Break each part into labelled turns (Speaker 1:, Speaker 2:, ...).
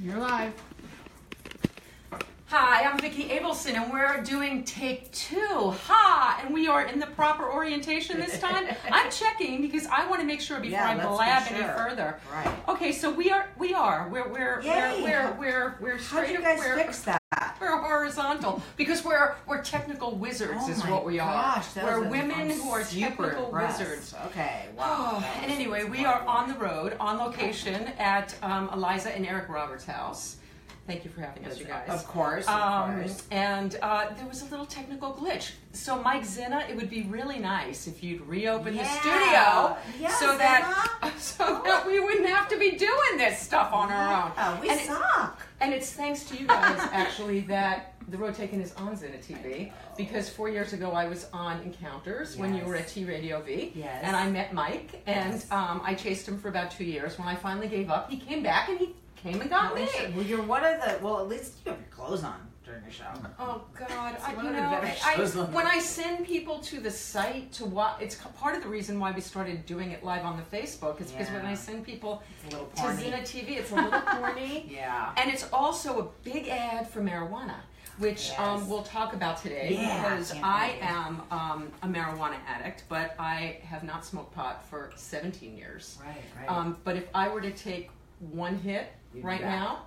Speaker 1: You're live.
Speaker 2: Hi, I'm Vicki Abelson, and we're doing take two. Ha! And we are in the proper orientation this time. I'm checking because I want to make sure before
Speaker 3: Yeah,
Speaker 2: I
Speaker 3: let's be
Speaker 2: blab any further.
Speaker 3: Right.
Speaker 2: Okay, so we are we are we're we're
Speaker 3: Yay.
Speaker 2: we're we're we're, we're straight
Speaker 3: you guys fix that?
Speaker 2: We're horizontal because we're we're technical wizards
Speaker 3: Oh
Speaker 2: is what we
Speaker 3: gosh,
Speaker 2: are. We're women who are technical
Speaker 3: impressed.
Speaker 2: wizards.
Speaker 3: Okay, wow.
Speaker 2: Oh, and anyway, we are on the road, on location at um, Eliza and Eric Roberts' house. Thank you for having us, you guys.
Speaker 3: Of course, of
Speaker 2: Um,
Speaker 3: course.
Speaker 2: and uh, there was a little technical glitch. So, Mike Zinna, it would be really nice if you'd reopen the studio
Speaker 3: Yeah,
Speaker 2: so that so that we wouldn't have to be doing this stuff on our own.
Speaker 3: Oh, we
Speaker 2: and, it-
Speaker 3: suck.
Speaker 2: and it's thanks to you guys, actually, that the Road Taken is on Zinna TV. Because four years ago, I was on Encounters when you were at T Radio V.
Speaker 3: Yes.
Speaker 2: And I met Mike, and
Speaker 3: Yes.
Speaker 2: um, I chased him for about two years. When I finally gave up, he came back and he came and got me.
Speaker 3: Well, you're one of the. Well, at least you have your clothes on during the show.
Speaker 2: Oh God! I, you know, I, when I send people to the site to watch, it's part of the reason why we started doing it live on the Facebook. Is because when I send people
Speaker 3: It's
Speaker 2: to. Zina TV, it's a little corny,
Speaker 3: Yeah.
Speaker 2: and it's also a big ad for marijuana, which
Speaker 3: Yes.
Speaker 2: um, we'll talk about today
Speaker 3: Yeah,
Speaker 2: because
Speaker 3: can't
Speaker 2: I am um, a marijuana addict, but I have not smoked pot for 17 years.
Speaker 3: Right, right.
Speaker 2: Um, but if I were to take one hit right
Speaker 3: back.
Speaker 2: now,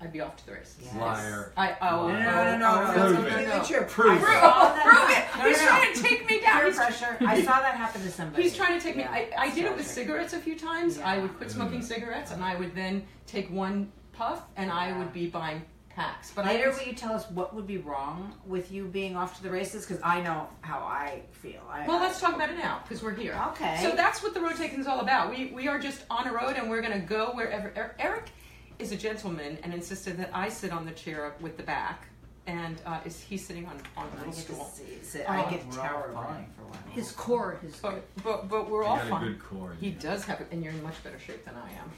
Speaker 2: I'd be off to the races.
Speaker 3: Yes.
Speaker 4: Liar.
Speaker 2: I oh, oh, oh
Speaker 3: no, no, no,
Speaker 2: oh,
Speaker 3: no,
Speaker 2: oh,
Speaker 3: no,
Speaker 4: Prove
Speaker 3: no,
Speaker 4: it.
Speaker 3: no, no, no.
Speaker 4: Prove
Speaker 2: Prove,
Speaker 4: it.
Speaker 3: I saw that
Speaker 2: prove it!
Speaker 3: No,
Speaker 2: He's
Speaker 3: no, no.
Speaker 2: trying to take me down.
Speaker 3: Peer
Speaker 2: He's,
Speaker 3: pressure. I saw that happen to somebody.
Speaker 2: he's trying to take me. I, I did it with cigarettes a few times. I would quit smoking cigarettes, and I would then take one puff, and I would be buying packs. But
Speaker 3: Later,
Speaker 2: I
Speaker 3: will you tell us what would be wrong with you being off to the races? Because I know how I feel. I,
Speaker 2: well, let's talk about it now because we're here.
Speaker 3: Okay.
Speaker 2: So that's what the road taking is all about. We we are just on a road, and we're going to go wherever. Er- Eric is a gentleman and insisted that I sit on the chair with the back, and uh, is he sitting on on a
Speaker 3: I
Speaker 2: little
Speaker 3: get to
Speaker 2: stool.
Speaker 3: see, sit. I get to
Speaker 4: We're all
Speaker 3: tower
Speaker 4: fine.
Speaker 3: for one.
Speaker 1: His core, his
Speaker 2: But but but we're
Speaker 4: You
Speaker 2: all
Speaker 4: got a
Speaker 2: fine.
Speaker 4: good core.
Speaker 2: He
Speaker 4: yeah.
Speaker 2: does have it, and you're in much better shape than I am.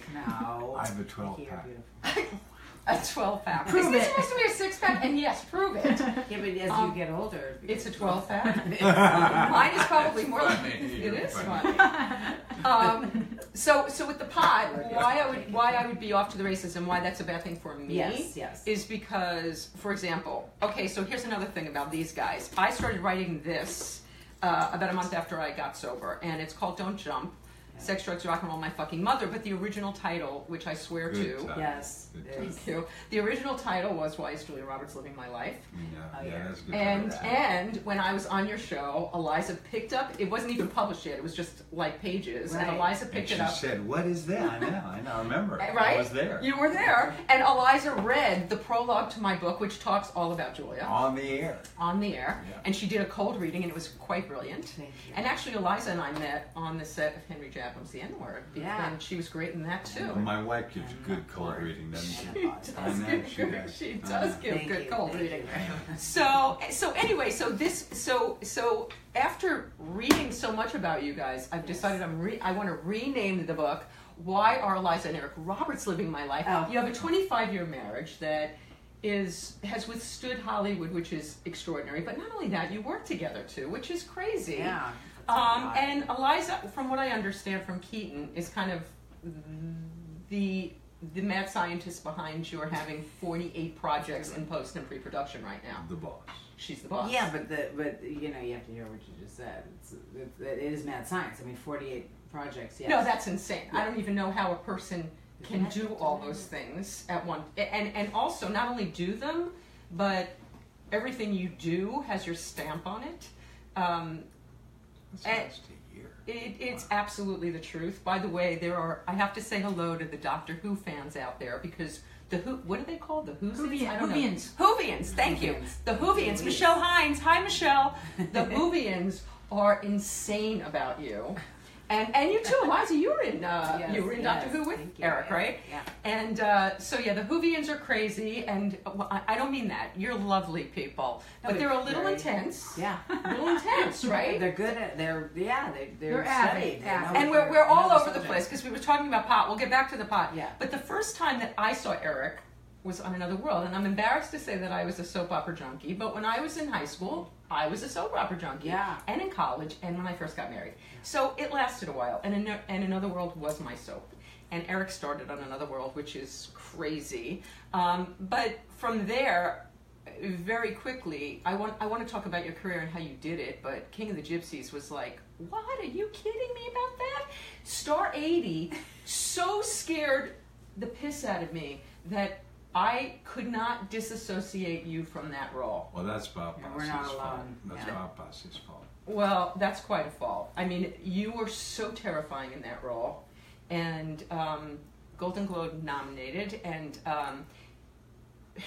Speaker 3: No.
Speaker 4: I have a 12 pack.
Speaker 3: beautiful.
Speaker 2: A 12 pack.
Speaker 1: Prove
Speaker 2: Is this
Speaker 1: it.
Speaker 2: supposed to be a six pack? And yes, prove it.
Speaker 3: Yeah, but as
Speaker 2: Um,
Speaker 3: you get older,
Speaker 2: It's a 12 pack. Mine is probably more like
Speaker 4: Funny.
Speaker 2: it
Speaker 4: You're
Speaker 2: is
Speaker 4: funny.
Speaker 2: funny. Um, so so with the pot, why I would why I would be off to the races and why that's a bad thing for me
Speaker 3: Yes, yes.
Speaker 2: is because, for example, okay, so here's another thing about these guys. I started writing this uh, about a month after I got sober, and it's called Don't Jump. Sex, drugs, rock and roll, my fucking mother. But the original title, which I swear
Speaker 4: Good
Speaker 2: to,
Speaker 4: time.
Speaker 3: Yes.
Speaker 4: Good
Speaker 3: it
Speaker 4: time.
Speaker 2: Thank you. The original title was Why is Julia Roberts Living My Life?
Speaker 4: Mm, yeah,
Speaker 3: Oh,
Speaker 4: yeah,
Speaker 3: yeah.
Speaker 4: that's a good.
Speaker 2: And
Speaker 4: time.
Speaker 2: and when I was on your show, Eliza picked up. It wasn't even published yet. It was just like pages, and Eliza
Speaker 4: And
Speaker 2: picked
Speaker 4: she
Speaker 2: it up.
Speaker 4: She said, "What is that?" I know, I know, I remember.
Speaker 2: Right?
Speaker 4: I was there.
Speaker 2: You were there, and Eliza read the prologue to my book, which talks all about Julia
Speaker 4: on the air.
Speaker 2: on the air,
Speaker 4: Yeah.
Speaker 2: and she did a cold reading, and it was quite brilliant.
Speaker 3: Thank you.
Speaker 2: And actually, Eliza and I met on the set of Henry Jaglom's The M Word,
Speaker 3: Yeah.
Speaker 2: and she was great in that too.
Speaker 4: Well, my wife gives
Speaker 3: And
Speaker 4: good
Speaker 3: not
Speaker 4: cold
Speaker 3: bored.
Speaker 4: reading, doesn't she?
Speaker 2: She
Speaker 3: I
Speaker 2: does
Speaker 4: know,
Speaker 2: give
Speaker 4: she
Speaker 2: good.
Speaker 4: does.
Speaker 2: She does
Speaker 4: know.
Speaker 2: give good
Speaker 3: you,
Speaker 2: cold reading. So so anyway, so this so so after reading so much about you guys, I've decided I'm re- I want to rename the book. Why are Eliza and Eric Roberts living my life?
Speaker 3: Oh.
Speaker 2: You have a 25 year marriage that is has withstood Hollywood, which is extraordinary. But not only that, you work together too, which is crazy.
Speaker 3: Yeah.
Speaker 2: Um, and Eliza, from what I understand from Keaton, is kind of the the mad scientist behind your having 48 projects in post and pre-production right now.
Speaker 4: The boss.
Speaker 2: She's the boss.
Speaker 3: Yeah, but the but you know you have to hear what you just said. It's, it, it is mad science. I mean, forty-eight projects. Yes.
Speaker 2: No, that's insane. I don't even know how a person can
Speaker 3: Yeah.
Speaker 2: do all those things at one and and also not only do them, but everything you do has your stamp on it. Um,
Speaker 4: That's
Speaker 2: And- eh,
Speaker 4: almost a year.
Speaker 2: It, it's absolutely the truth. By the way, there are. I have to say hello to the Doctor Who fans out there because the Who. What are they called? The Who's?
Speaker 1: Whovian-
Speaker 2: I don't know.
Speaker 1: Whovians.
Speaker 2: Whovians. Thank you. The Whovians.
Speaker 3: Whovians.
Speaker 2: Michelle Hines. Hi, Michelle. The Whovians are insane about you. And and you too, Eliza. You were in uh,
Speaker 3: Yes,
Speaker 2: you were in
Speaker 3: yes,
Speaker 2: Doctor Who with. Eric, right?
Speaker 3: yeah.
Speaker 2: And uh, so yeah, the Whovians are crazy, and well, I, I don't mean that. You're lovely people,
Speaker 3: No,
Speaker 2: but they're a little
Speaker 3: very-
Speaker 2: intense.
Speaker 3: Yeah.
Speaker 2: A little intense, right?
Speaker 3: They're good at. They're yeah. They they're,
Speaker 1: They're
Speaker 3: studied. They
Speaker 2: and we're, we're all over the place because we were talking about pot. We'll get back to the pot.
Speaker 3: Yeah.
Speaker 2: But the first time that I saw Eric was on Another World, and I'm embarrassed to say that I was a soap opera junkie. But when I was in high school, I was a soap opera junkie.
Speaker 3: Yeah.
Speaker 2: And in college, and when I first got married. So it lasted a while, and Ano- and Another World was my soap. and Eric started on Another World, which is crazy. Um, but from there, very quickly, I want I want to talk about your career and how you did it. But King of the Gypsies was like, what? Are you kidding me about that? Star 80 so scared the piss out of me that I could not disassociate you from that role.
Speaker 4: Well, that's Bob
Speaker 3: Yeah,
Speaker 4: Fosse's
Speaker 3: we're not
Speaker 4: fault.
Speaker 3: alone.
Speaker 4: That's
Speaker 3: Yeah.
Speaker 4: Bob Fosse's fault.
Speaker 2: Well, that's quite a fall. I mean, you were so terrifying in that role, and um, Golden Globe nominated, and um,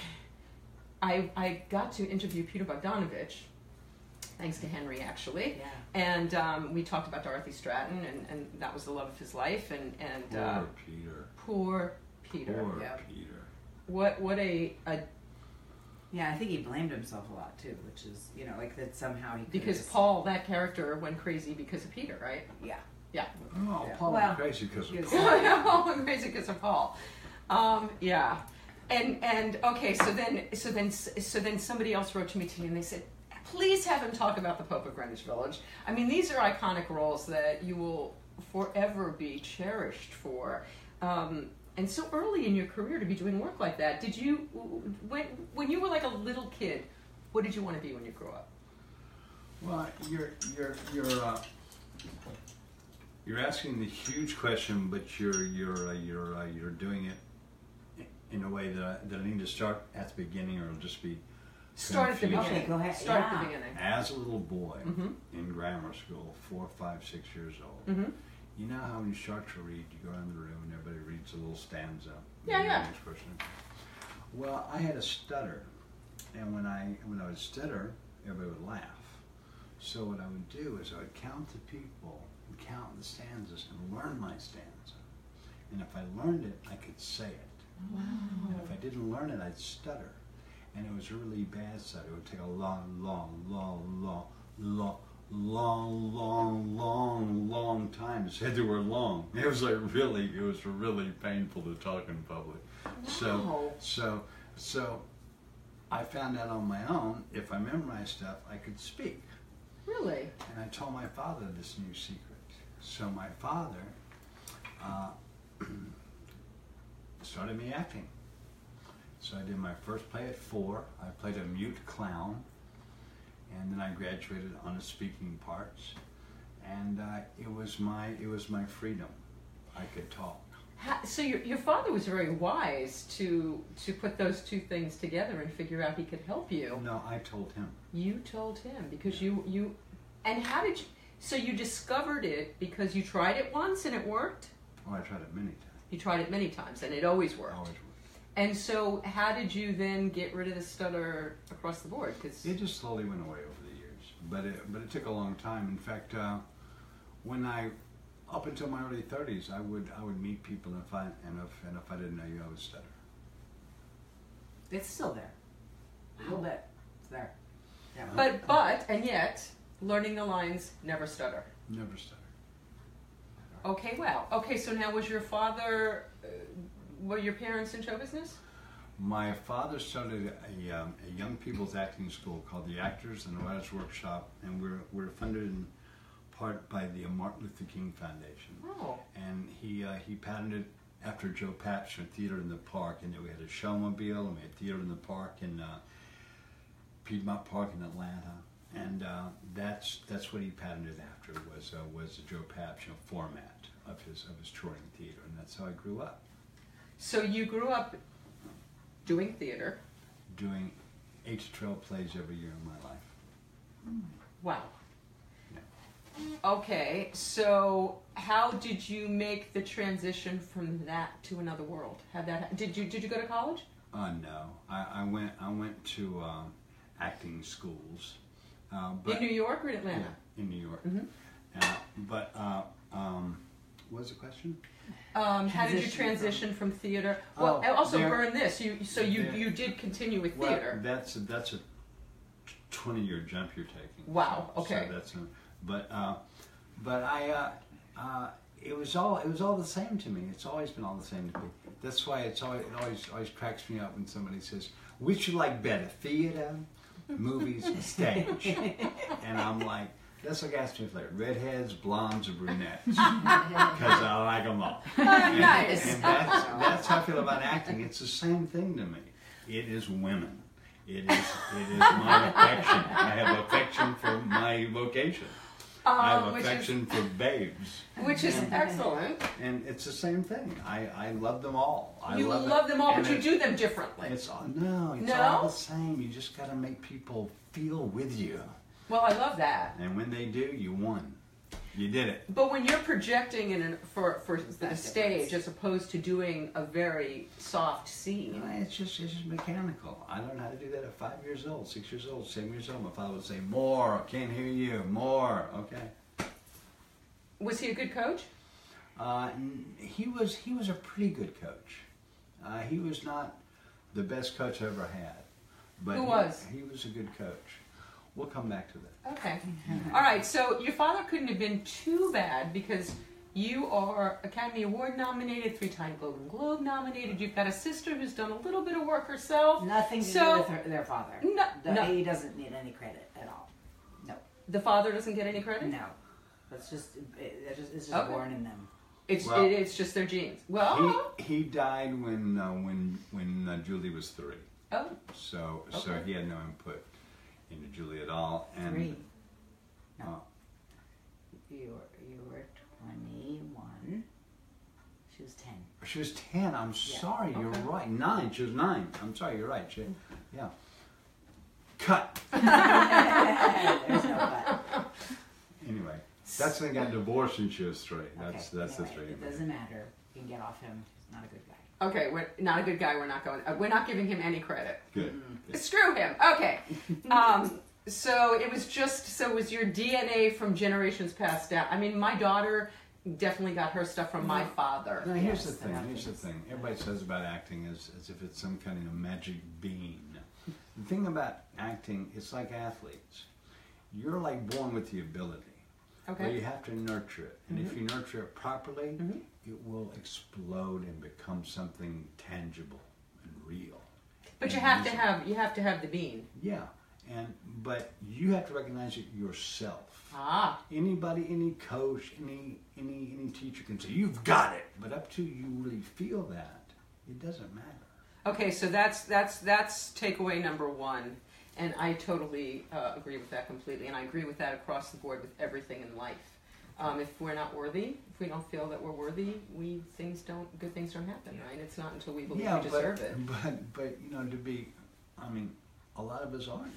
Speaker 2: I I got to interview Peter Bogdanovich, thanks to Henry actually,
Speaker 3: Yeah.
Speaker 2: and um, we talked about Dorothy Stratten, and, and that was the love of his life, and and
Speaker 4: Poor
Speaker 2: uh,
Speaker 4: Peter.
Speaker 2: poor Peter.
Speaker 4: Poor
Speaker 3: Yeah.
Speaker 4: Peter.
Speaker 2: What what a, a
Speaker 3: Yeah, I think he blamed himself a lot too, which is you know like that somehow he could've
Speaker 2: because
Speaker 3: just-
Speaker 2: Paul that character went crazy because of Peter, right?
Speaker 3: Yeah.
Speaker 2: Yeah.
Speaker 4: Oh,
Speaker 3: Yeah.
Speaker 4: Paul
Speaker 3: Well,
Speaker 4: went crazy because of
Speaker 3: because-
Speaker 4: Paul.
Speaker 2: Paul went crazy because of Paul. Um, yeah, and and okay, so then so then so then somebody else wrote to me today, and they said, please have him talk about the Pope of Greenwich Village. I mean, these are iconic roles that you will forever be cherished for. Um, and so early in your career to be doing work like that, did you when when you were like a little kid, what did you want to be when you grew up?
Speaker 4: Well, you're you're you're uh, you're asking the huge question, but you're you're uh, you're uh, you're doing it in a way that I, that I need to start at the beginning, or it'll just be
Speaker 2: Start at the beginning.
Speaker 3: Okay, go ahead.
Speaker 2: Start at the beginning.
Speaker 4: as a little boy
Speaker 2: Mhm.
Speaker 4: in grammar school, four, five, six years old.
Speaker 2: Mm-hmm.
Speaker 4: You know how when you start to read, you go around the room and everybody reads a little stanza.
Speaker 2: Yeah, yeah.
Speaker 4: the next person. Well, I had a stutter, and when I when I would stutter, everybody would laugh. So what I would do is I would count the people, and count the stanzas, and learn my stanza. And if I learned it, I could say it. Wow. And if I didn't learn it, I'd stutter. And it was a really bad stutter. It would take a long, long, long, long, long, long, long, long, long time say the word long. It was like really, it was really painful to talk in public. So, so, so I found out on my own, if I memorized stuff, I could speak.
Speaker 2: Really?
Speaker 4: And I told my father this new secret. So my father uh, started me acting. So I did my first play at four. I played a mute clown, and then I graduated on the speaking parts. And uh, it was my it was my freedom. I could talk.
Speaker 2: Ha- So your, your father was very wise to to put those two things together and figure out he could help you.
Speaker 4: No, I told him.
Speaker 2: You told him because you you, and how did you? So you discovered it because you tried it once and it worked.
Speaker 4: Oh, I tried it many times.
Speaker 2: You tried it many times and it always worked.
Speaker 4: Always.
Speaker 2: And so how did you then get rid of the stutter across the board? Because
Speaker 4: It just slowly went away over the years, but it, but it took a long time. In fact, uh, when I, up until my early thirties, I would I would meet people and if I and if and if I didn't know you, I would stutter.
Speaker 3: It's still there. A little bit. It's there. Yeah.
Speaker 2: but but and yet learning the lines never stutter.
Speaker 4: Never stutter.
Speaker 2: Okay, wow. Okay, so now was your father? Uh, were your parents in show business?
Speaker 4: My father started a, um, a young people's acting school called the Actors and Writers Workshop, and we're we're funded in part by the Martin Luther King Foundation.
Speaker 2: Oh.
Speaker 4: and he uh, he patented after Joe Papp theater in the park, and then we had a showmobile, and we had theater in the park in uh, Piedmont Park in Atlanta, and uh, that's that's what he patented after was uh, was the Joe Papp you know, format of his of his touring theater, and that's how I grew up
Speaker 2: So you grew up doing theater.
Speaker 4: doing eight to twelve plays every year of my life.
Speaker 2: Wow. Okay, so how did you make the transition from that to another world? Had that? Did you did you go to college?
Speaker 4: Uh, no, I, I went I went to um, acting schools, uh, but
Speaker 2: in New York or in Atlanta?
Speaker 4: Yeah, in New York.
Speaker 2: Mhm.
Speaker 4: Uh, but uh, um, what was the question?
Speaker 2: Um, how did you
Speaker 3: Transition
Speaker 2: transition from, theater? Well,
Speaker 4: Oh,
Speaker 2: also
Speaker 4: there-
Speaker 2: burn this. You so you
Speaker 4: there-
Speaker 2: you did continue with
Speaker 4: Well,
Speaker 2: theater.
Speaker 4: that's a, that's a twenty-year jump you're taking.
Speaker 2: Wow,
Speaker 4: So-
Speaker 2: okay.
Speaker 4: So that's a, but uh, but I uh, uh, it was all it was all the same to me. It's always been all the same to me. That's why it's always it always always cracks me up when somebody says, "Which you like better, theater, movies, or stage?" and I'm like, That's like asking me like redheads, blondes, or brunettes, because I like them all. And,
Speaker 2: nice.
Speaker 4: and that's, that's how I feel about acting. It's the same thing to me. It is women. It is it is my affection. I have affection for my vocation. I have
Speaker 2: Um, which is-
Speaker 4: affection for babes,
Speaker 2: Which is excellent.
Speaker 4: and it's the same thing. I, I love them all. I
Speaker 2: you
Speaker 4: love,
Speaker 2: love, them all,
Speaker 4: And
Speaker 2: but you do them differently.
Speaker 4: It's all, no, it's
Speaker 2: No?
Speaker 4: all the same. You just got to make people feel with you,
Speaker 2: Well, I love that.
Speaker 4: and when they do, you won. You did it.
Speaker 2: But when you're projecting in an, for for the
Speaker 3: that
Speaker 2: stage
Speaker 3: difference?
Speaker 2: as opposed to doing a very soft scene,
Speaker 4: You know, it's just it's just mechanical. I learned how to do that at five years old, six years old, seven years old. My father would say, "More, can't hear you, more." Okay.
Speaker 2: was he a good coach?
Speaker 4: Uh, he was he was a pretty good coach. Uh, he was not the best coach I ever had, but
Speaker 2: Who
Speaker 4: he,
Speaker 2: was?
Speaker 4: He was a good coach. We'll come back to that.
Speaker 2: Okay. All right. So your father couldn't have been too bad because you are Academy Award nominated, three-time Golden Globe nominated. You've got a sister who's done a little bit of work herself.
Speaker 3: Nothing to
Speaker 2: So-
Speaker 3: do with her, their father.
Speaker 2: No,
Speaker 3: The-
Speaker 2: no.
Speaker 3: He doesn't need any credit at all. No,
Speaker 2: The father doesn't get any credit.
Speaker 3: no. That's just it, it's just, it's just
Speaker 2: Okay.
Speaker 3: born in them.
Speaker 2: It's
Speaker 4: Well-
Speaker 2: it, it's just their genes. Well,
Speaker 4: He he died when uh, when when uh, Julie was three,
Speaker 2: oh,
Speaker 4: so so
Speaker 2: Okay.
Speaker 4: he had no input into Julie at all. And
Speaker 3: Three.
Speaker 4: uh,
Speaker 3: You were you were twenty one. She was ten.
Speaker 4: She was 10. I'm sorry. You're right. Nine. She was nine. I'm sorry. You're right. She, yeah. Cut.
Speaker 3: There's no but.
Speaker 4: Anyway, that's when they got divorced and she was three. That's
Speaker 3: okay.
Speaker 4: that's
Speaker 3: anyway,
Speaker 4: the three.
Speaker 3: It doesn't matter. You can get off him. He's not a good guy.
Speaker 2: Okay. We're not a good guy. We're not going. Uh, we're not giving him any credit.
Speaker 4: Good. good.
Speaker 2: Screw him. Okay. Um, so it was just so it was your DNA from generations passed down. I mean, my daughter definitely got her stuff from my father.
Speaker 4: Now here's
Speaker 3: Yes,
Speaker 4: the thing.
Speaker 3: that
Speaker 4: Here's the thing. Everybody says about acting as, as if it's some kind of a magic bean. The thing about acting, it's like athletes. You're like born with the ability. But you have to nurture it. And if you nurture it properly,
Speaker 2: Mhm.
Speaker 4: it will explode and become something tangible and real.
Speaker 2: But you
Speaker 4: And
Speaker 2: have to have you have to have the bean.
Speaker 4: Yeah. And but you have to recognize it yourself.
Speaker 2: Ah.
Speaker 4: Anybody, any coach, any any any teacher can say, You've got it. But up to you really feel that, it doesn't matter.
Speaker 2: Okay. So that's that's that's takeaway number one, and I totally uh, agree with that completely, and I agree with that across the board with everything in life. Um, if we're not worthy, if we don't feel that we're worthy, we things don't good things don't happen, right? It's not until we believe we deserve
Speaker 4: but,
Speaker 2: it.
Speaker 4: but but you know, to be I mean, a lot of us aren't.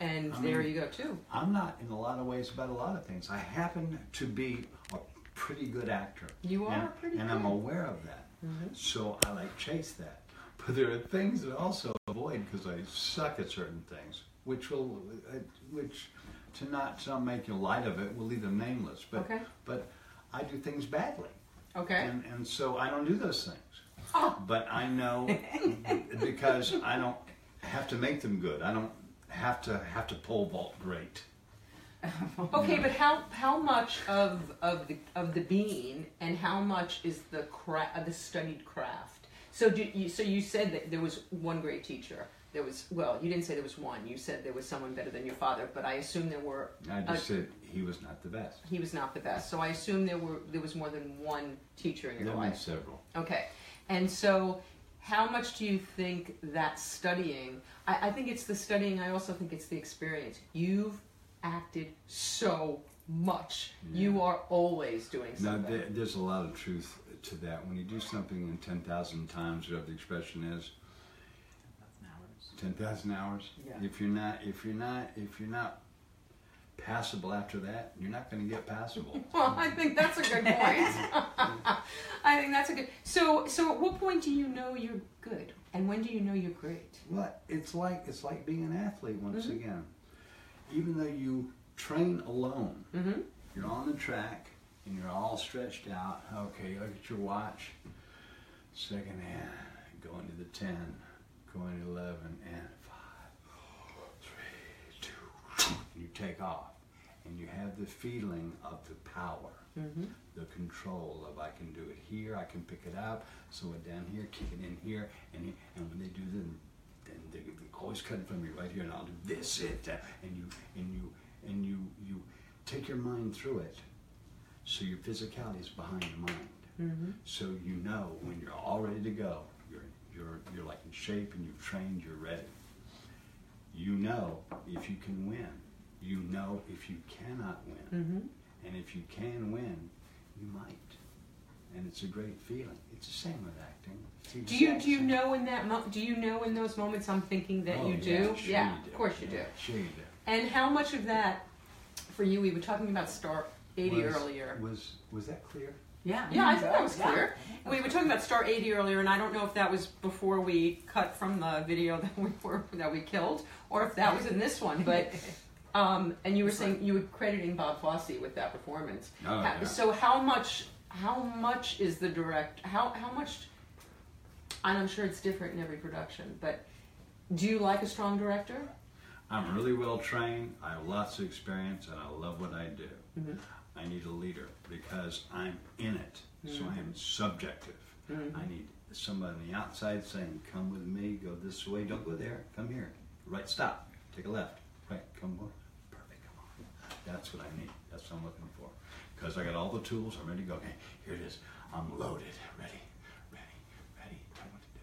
Speaker 2: And
Speaker 4: I
Speaker 2: there
Speaker 4: mean-
Speaker 2: you go too.
Speaker 4: I'm not in a lot of ways about a lot of things. I happen to be a pretty good actor.
Speaker 2: You are
Speaker 4: and,
Speaker 2: pretty
Speaker 4: and
Speaker 2: good.
Speaker 4: I'm aware of that.
Speaker 2: Mhm.
Speaker 4: So I like chase that. But there are things that also avoid because I suck at certain things, which will, uh, which to not not make you light of it will leave them nameless. But
Speaker 2: Okay.
Speaker 4: but I do things badly,
Speaker 2: Okay.
Speaker 4: and and so I don't do those things.
Speaker 2: Oh.
Speaker 4: But I know because I don't have to make them good. I don't have to have to pole vault great.
Speaker 2: Okay, but how how much of of the of the being and how much is the cra- the studied craft? So do you, so you said that there was one great teacher. There was well, you didn't say there was one. You said there was someone better than your father, but I assume there were.
Speaker 4: I just
Speaker 2: uh,
Speaker 4: said he was not the best.
Speaker 2: he was not the best. So I assume there were there was more than one teacher in your
Speaker 4: been
Speaker 2: life.
Speaker 4: several.
Speaker 2: Okay, and so how much do you think that studying? I, I think it's the studying. I also think it's the experience. You've acted so much. You are always doing
Speaker 4: Now,
Speaker 2: something.
Speaker 4: there, there's a lot of truth to that. When you do something in 10,000 times, whatever the expression is,
Speaker 3: That's hours.
Speaker 4: 10,000 hours,
Speaker 3: Yeah.
Speaker 4: if you're not, if you're not, if you're not passable after that, you're not going to get passable.
Speaker 2: well, I think that's a good point. I think that's a good. So, so at what point do you know you're good, and when do you know you're great?
Speaker 4: Well, it's like it's like being an athlete once
Speaker 2: Mhm.
Speaker 4: again. Even though you train alone,
Speaker 2: Mm-hmm.
Speaker 4: you're on the track and you're all stretched out. Okay, look at your watch. Second hand, going to the ten, going to eleven, and five, three, two, and you take off, and you have the feeling of the power,
Speaker 2: Mm-hmm.
Speaker 4: the control of I can do it here, I can pick it up, slow it down here, kick it in here, and and when they do the then they, they always it from me right here, and I'll do this it, uh, and you and you and you you take your mind through it. So your physicality is behind the mind.
Speaker 2: Mm-hmm.
Speaker 4: So you know when you're all ready to go, you're you're you're like in shape and you've trained, you're ready. You know if you can win. You know if you cannot win.
Speaker 2: Mm-hmm.
Speaker 4: And if you can win, you might. And it's a great feeling. It's the same with acting.
Speaker 2: Do you do you know in that mo- do you know in those moments I'm thinking that
Speaker 4: Oh,
Speaker 2: you do?
Speaker 4: Yeah, sure
Speaker 2: yeah
Speaker 4: you
Speaker 2: of course you
Speaker 4: Yeah,
Speaker 2: do.
Speaker 4: Sure you do.
Speaker 2: And how much of that for you? We were talking about Star 80
Speaker 4: Was-
Speaker 2: earlier.
Speaker 4: Was was that clear?
Speaker 3: Yeah.
Speaker 2: Yeah, I think that was
Speaker 3: Yeah.
Speaker 2: clear. We were talking about Star 80 earlier, and I don't know if that was before we cut from the video that we were that we killed, or if that was in this one. But um, and you were saying you were crediting Bob Fosse with that performance.
Speaker 4: Oh,
Speaker 2: How-
Speaker 4: yeah.
Speaker 2: So how much? How much is the direct? How how much? And I'm sure it's different in every production, but do you like a strong director?
Speaker 4: I'm really well trained. I have lots of experience, and I love what I do.
Speaker 2: Mhm.
Speaker 4: I need a leader because I'm in it, so I am subjective.
Speaker 2: Mhm.
Speaker 4: I need somebody on the outside saying, "Come with me. Go this way. Don't go there. Come here. Right. Stop. Take a left. Right. Come on. Perfect. Come on. That's what I need. That's what I'm looking for. Because I got all the tools. I'm ready to go. Okay. Here it is. I'm loaded. Ready. Ready. Ready. Tell what to do.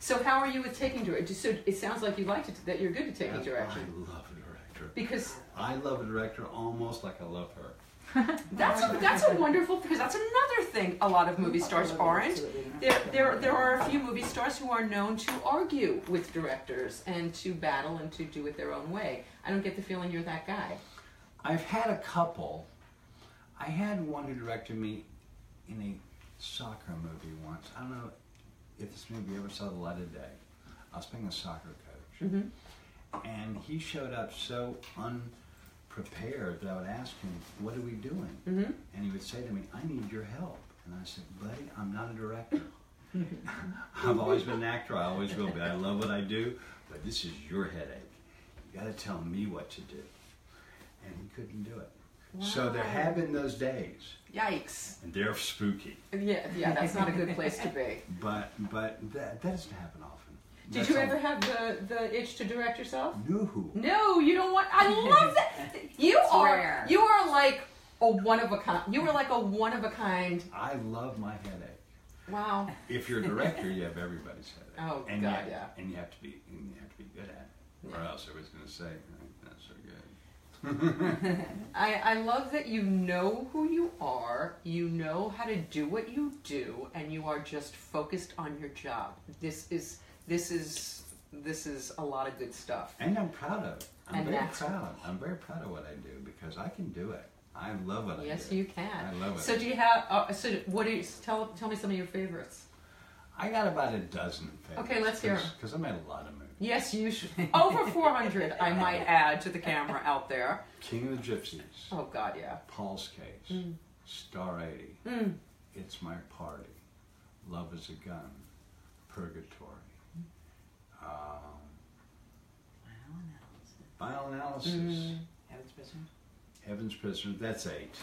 Speaker 2: So how are you with taking direction? So it sounds like you liked it, that you're good at taking
Speaker 4: That's-
Speaker 2: direction.
Speaker 4: I love a director.
Speaker 2: Because
Speaker 4: I love a director almost like I love her.
Speaker 2: That's a, that's a wonderful because that's another thing a lot of movie stars aren't. There, there, there are a few movie stars who are known to argue with directors and to battle and to do it their own way. I don't get the feeling you're that guy.
Speaker 4: I've had a couple. I had one who directed me in a soccer movie once. I don't know if this movie ever saw the light of day. I was playing a soccer coach,
Speaker 2: Mm-hmm.
Speaker 4: and he showed up so unprepared that I would ask him, "What are we doing?"
Speaker 2: Mm-hmm.
Speaker 4: And he would say to me, "I need your help." And I said, "Buddy, I'm not a director. I've always been an actor. I always will be. I love what I do, but this is your headache. You got to tell me what to do." And he couldn't do it. So there have been those days,
Speaker 2: Yikes!
Speaker 4: and they're spooky.
Speaker 2: Yeah, yeah, that's not a good place to be.
Speaker 4: But but that, that doesn't happen often.
Speaker 2: Did
Speaker 4: That's
Speaker 2: you
Speaker 4: all-
Speaker 2: ever have the the itch to direct yourself?
Speaker 4: No.
Speaker 2: No, you don't want. I love that. You
Speaker 3: It's
Speaker 2: are
Speaker 3: rare.
Speaker 2: you are like a one of a kind. You are like a one of a kind.
Speaker 4: I love my headache.
Speaker 2: Wow.
Speaker 4: If you're a director, you have everybody's headache.
Speaker 2: Oh,
Speaker 4: and
Speaker 2: God,
Speaker 4: you,
Speaker 2: yeah.
Speaker 4: And you have to be and you have to be good at it, or
Speaker 2: Yeah.
Speaker 4: else everybody's going to say, "Oh, "That's so good."
Speaker 2: I, I love that you know who you are, you know how to do what you do, and you are just focused on your job. This is this is this is a lot of good stuff.
Speaker 4: And I'm proud of it. I'm
Speaker 2: And
Speaker 4: very proud. I'm very proud of what I do because I can do it. I love what I do.
Speaker 2: Yes, you can.
Speaker 4: I love it.
Speaker 2: So do you have? Uh, so what do you tell? Tell me some of your favorites.
Speaker 4: I got about a dozen favorites.
Speaker 2: Okay, let's hear.
Speaker 4: Because I made a lot of movies.
Speaker 2: Yes, you should. Over four hundred, I might add to the camera out there.
Speaker 4: King of the Gypsies.
Speaker 2: Oh God, yeah.
Speaker 4: Paul's Case.
Speaker 2: Mm.
Speaker 4: Star 80.
Speaker 2: Mm.
Speaker 4: It's My Party. Love is a Gun. Purgatory. Um, Final Analysis.
Speaker 2: Mm.
Speaker 3: Heaven's Prisoner.
Speaker 4: Heaven's Prisoner. That's eight.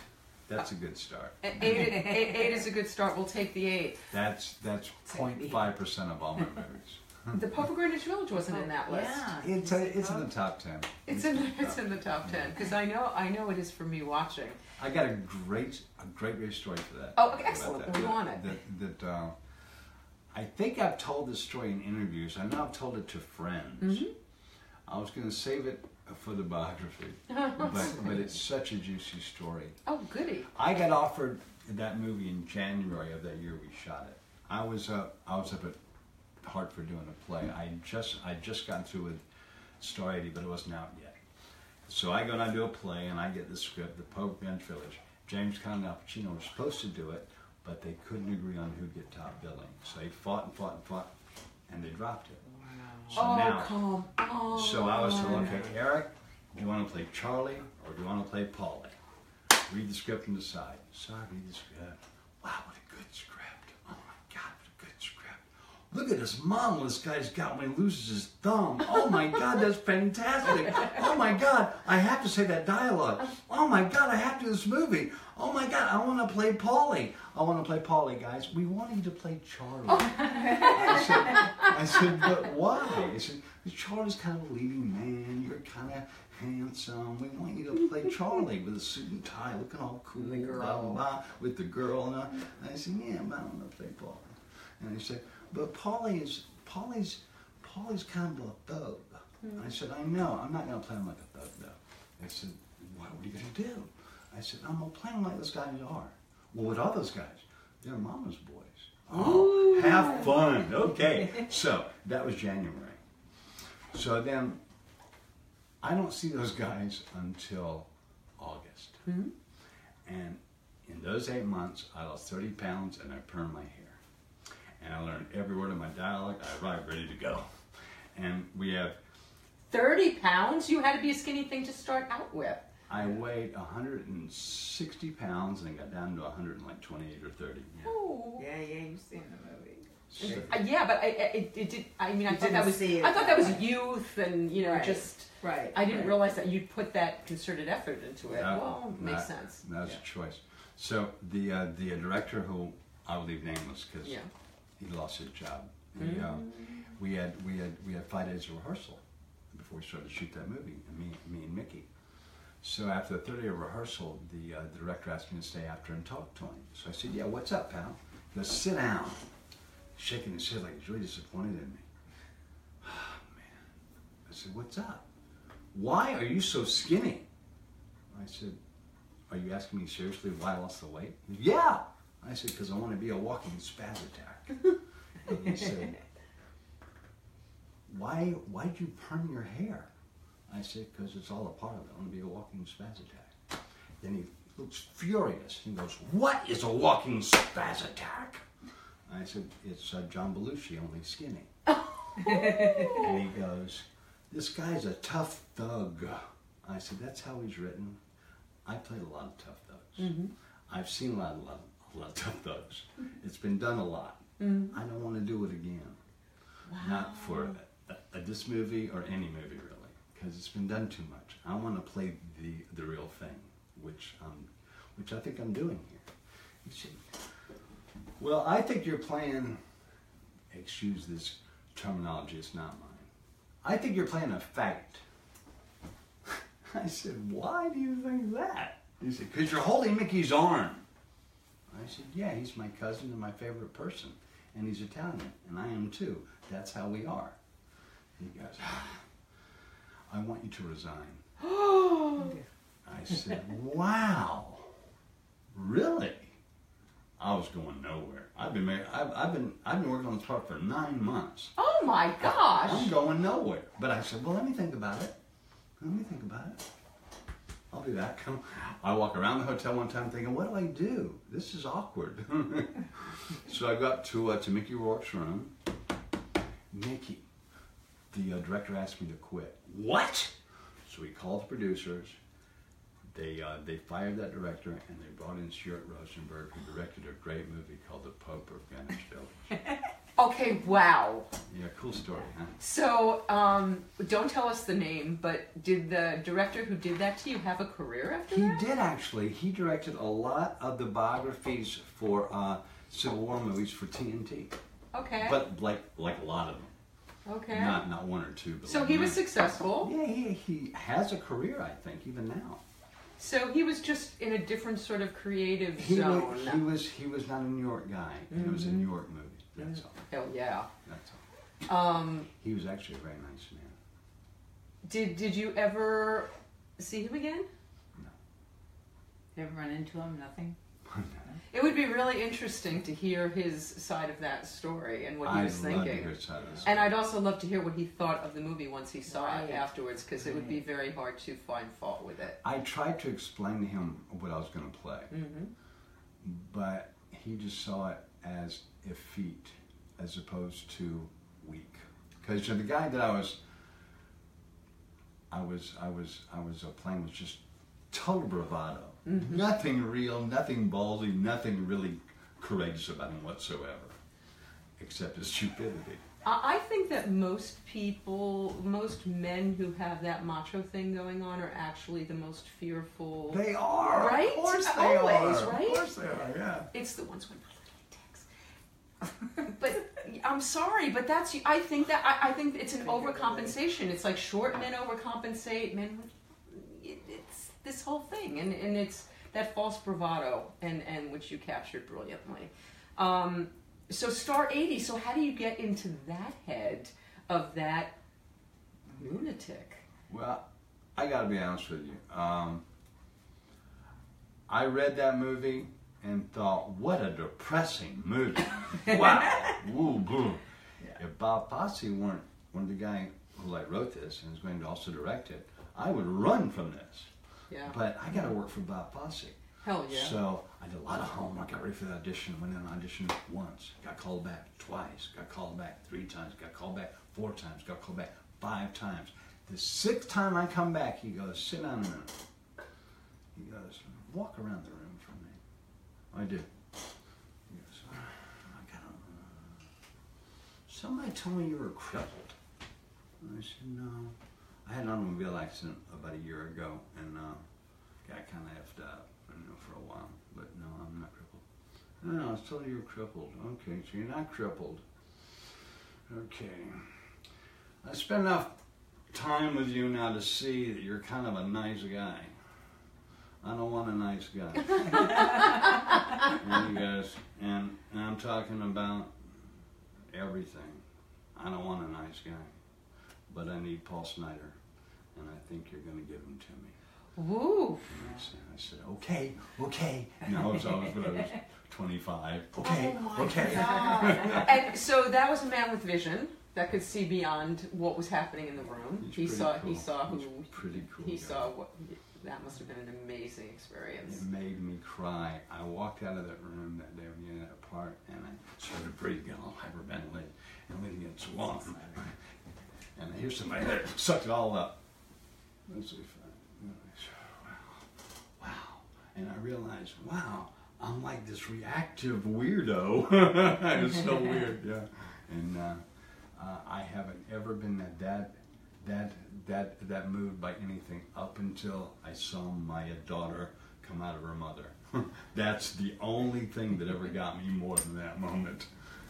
Speaker 4: That's a good start.
Speaker 2: Eight, eight, eight is a good start. We'll take the eight.
Speaker 4: That's that's 0.5 percent of all my movies.
Speaker 2: The Pope of Greenwich Village wasn't in that list.
Speaker 3: Yeah.
Speaker 4: It's a, it's in the top ten.
Speaker 2: It's in the, it's in the top ten because I know I know it is for me watching.
Speaker 4: I got a great a great great story for that.
Speaker 2: Oh,
Speaker 4: about
Speaker 2: excellent.
Speaker 4: that.
Speaker 2: We want it.
Speaker 4: That, that uh, I think I've told this story in interviews. I know I've told it to friends.
Speaker 2: Mhm.
Speaker 4: I was going to save it for the biography, but but it's such a juicy story.
Speaker 2: Oh, goody.
Speaker 4: I got offered that movie in January of that year we shot it. I was up I was up at Hartford doing a play. I just I just gotten through with Star 80, but it wasn't out yet. So I go and I do a play and I get the script, The Pope Bench Village. James Caan and Al Pacino were supposed to do it, but they couldn't agree on who'd get top billing. So they fought and fought and fought, and they dropped it. So
Speaker 2: oh,
Speaker 4: now,
Speaker 2: come on.
Speaker 4: so I was told, okay, Eric, do you want to play Charlie or do you want to play Paulie? Read the script and decide. So I read the script. Wow, what a good script. Oh my God, what a good script. The look at this model this guy's got when he loses his thumb. Oh my God, that's fantastic. Oh my God, I have to say that dialogue. Oh my God, I have to do this movie. Oh my God, I want to play Paulie. I want to play Paulie, guys. We want you to play Charlie. Oh. I, said, I said, but why? I said, Charlie's kind of a leading man. You're kind of handsome. We want you to play Charlie with a suit and tie, looking all cool,
Speaker 3: The girl.
Speaker 4: blah, blah, blah, with the girl. And I, I said, yeah, but I want to play Paulie. And he said, but is, Paulie's, Paulie's kind of a thug. Hmm. I said, I know. I'm not going to play him like a thug, though. I said, what, are you going to do? I said, I'm going to play him like those guys are. Well, what are those guys? They're mama's boys. Oh, have fun. Okay. so that was January. So then I don't see those guys until August. Hmm? And in those eight months, I lost 30 pounds and I permed my hair. And I learned every word of my dialect. I arrived ready to go. And we have,
Speaker 2: 30 pounds? You had to be a skinny thing to start out with.
Speaker 4: I weighed 160 pounds and I got down to 128 or 30. Yeah.
Speaker 2: Oh.
Speaker 3: Yeah, yeah, you've seen the movie.
Speaker 4: So-
Speaker 2: Uh, yeah, but I, I- it, it did. I mean, I
Speaker 3: You
Speaker 2: thought that was. I thought
Speaker 3: that
Speaker 2: that was youth, and you know,
Speaker 3: Right.
Speaker 2: just.
Speaker 3: Right.
Speaker 2: I didn't
Speaker 3: right.
Speaker 2: realize that you'd put that concerted effort into it.
Speaker 4: That-
Speaker 2: well, makes sense.
Speaker 4: That was
Speaker 2: yeah.
Speaker 4: a choice. So the uh, the director who I will leave nameless because
Speaker 2: Yeah.
Speaker 4: He lost his job. We, uh, we had we had we had five days of rehearsal before we started to shoot that movie. And me me and Mickey. So after the third day of rehearsal, the uh, the director asked me to stay after and talk to him. So I said, "Yeah, what's up, pal?" He goes, "Sit down." Shaking his head like he's really disappointed in me. Man, I said, "What's up? Why are you so skinny?" I said, Are you asking me seriously why I lost the weight? Yeah. I said, Because I want to be a walking spaz attack. And he said, Why why'd you perm your hair? I said, Because it's all a part of it. I'm going to be a walking spaz attack. Then he looks furious. He goes, What is a walking spaz attack? I said, It's uh, John Belushi, only skinny. and he goes, This guy's a tough thug. I said, That's how he's written. I played a lot of tough thugs. I've seen a lot, a lot, a lot of tough thugs. It's been done a lot. I don't want to do it again. Not for a, a, this movie or any movie really, because it's been done too much. I want to play the the real thing, which um, which I think I'm doing here. Well, I think you're playing. Excuse this terminology; it's not mine. I think you're playing a fight. I said, why do you think that? He said, because you're holding Mickey's arm. I said, yeah, he's my cousin and my favorite person. And he's Italian, and I am too. That's how we are. He goes, "Ah, I want you to resign. I said, wow, really? I was going nowhere. I've been married, I've, I've been I've been working on this part for nine months.
Speaker 2: Oh my gosh!
Speaker 4: I'm going nowhere. But I said, well, let me think about it. Let me think about it. I'll do that. Come. I walk around the hotel one time thinking, what do I do? This is awkward. so I got to uh, to Mickey Rourke's room. Mickey, the uh, director asked me to quit. What? So he called the producers. They uh, they fired that director and they brought in Stuart Rosenberg, who directed a great movie called The Pope of Greenwich Village.
Speaker 2: Okay, wow.
Speaker 4: yeah, cool story, huh?
Speaker 2: So, um, don't tell us the name, but did the director who did that to you have a career after
Speaker 4: He
Speaker 2: that?
Speaker 4: did actually. He directed a lot of the biographies for uh, Civil War movies for TNT,
Speaker 2: Okay.
Speaker 4: but like like a lot of them,
Speaker 2: okay.
Speaker 4: not not one or two. But
Speaker 2: so
Speaker 4: like
Speaker 2: he was successful.
Speaker 4: Yeah, he, he has a career, I think, even now.
Speaker 2: So he was just in a different sort of creative
Speaker 4: He
Speaker 2: zone.
Speaker 4: was, he was he was not a New York guy. It was a New York movie. That's all.
Speaker 2: Hell yeah.
Speaker 4: That's all.
Speaker 2: Um,
Speaker 4: He was actually a very nice man.
Speaker 2: did did you ever see him again? No.
Speaker 3: You ever run into him? Nothing.
Speaker 2: It would be really interesting to hear his side of that story and what he
Speaker 4: I'd
Speaker 2: was thinking.
Speaker 4: hear his side of the
Speaker 2: And. I'd also love to hear what he thought of the movie once he saw it afterwards, because it would be very hard to find fault with it.
Speaker 4: I tried to explain to him what I was going to play.
Speaker 2: hmm
Speaker 4: but he just saw it as effete as opposed to weak. Because the guy that I was, I was, I was, I was uh, playing was just total bravado. Nothing real, nothing ballsy, nothing really courageous about him whatsoever. except his stupidity.
Speaker 2: I think that most people, most men who have that macho thing going on, are actually the most fearful.
Speaker 4: They are,
Speaker 2: Right?
Speaker 4: Of course they
Speaker 2: Always,
Speaker 4: are.
Speaker 2: right?
Speaker 4: Of course they are. Yeah.
Speaker 2: It's the ones with the little dicks. But I'm sorry, but that's I think that I, I think it's an overcompensation. It's like short men overcompensate, men it, it's this whole thing, and and it's that false bravado, and and which you captured brilliantly. Um, so star eighty. So how do you get into that head of that lunatic?
Speaker 4: Well, I got to be honest with you. Um, I read that movie and thought, what a depressing movie. wow. Woo, boo. If Bob Fosse weren't one of the guy who like wrote this and is going to also direct it, I would run from this.
Speaker 2: Yeah.
Speaker 4: But I got to work for Bob Fosse.
Speaker 2: Hell yeah.
Speaker 4: So I did a lot of homework. Got ready for the audition. Went in and auditioned once. Got called back twice. Got called back three times. Got called back four times. Got called back five times. The sixth time I come back, he goes, "Sit down a minute." He goes, "Walk around the room for me." I. He goes, "I got Somebody told me you were crippled. I said, "No." I had an automobile accident about a year ago, and uh, got kind of effed up, you know, for a while. But no, I'm not crippled. No, I was told you were crippled. Okay, so you're not crippled. Okay. I spent enough time with you now to see that you're kind of a nice guy. I don't want a nice guy. and he goes, and, and I'm talking about everything. I don't want a nice guy, but I need Paul Snider, and I think you're going to give him to me.
Speaker 2: Woo.
Speaker 4: I said, I said, okay, okay. No, I was, I was, when I was 25. Okay,
Speaker 2: Oh
Speaker 4: okay.
Speaker 2: And so that was a man with vision that could see beyond what was happening in the room.
Speaker 4: He's
Speaker 2: he saw.
Speaker 4: cool.
Speaker 2: He saw who.
Speaker 4: He's pretty cool.
Speaker 2: He
Speaker 4: guy.
Speaker 2: saw what. That must have been an amazing experience.
Speaker 4: It made me cry. I walked out of that room that day when you had that part, and I started breathing, all hyperventilating, and leaving it swollen. And here's somebody that sucked it all up. Let's see if I, I wow, wow. And I realized, wow, I'm like this reactive weirdo. it's so weird, yeah. And uh, uh, I haven't ever been that that that that that moved by anything up until I saw my daughter come out of her mother. That's the only thing that ever got me more than that moment.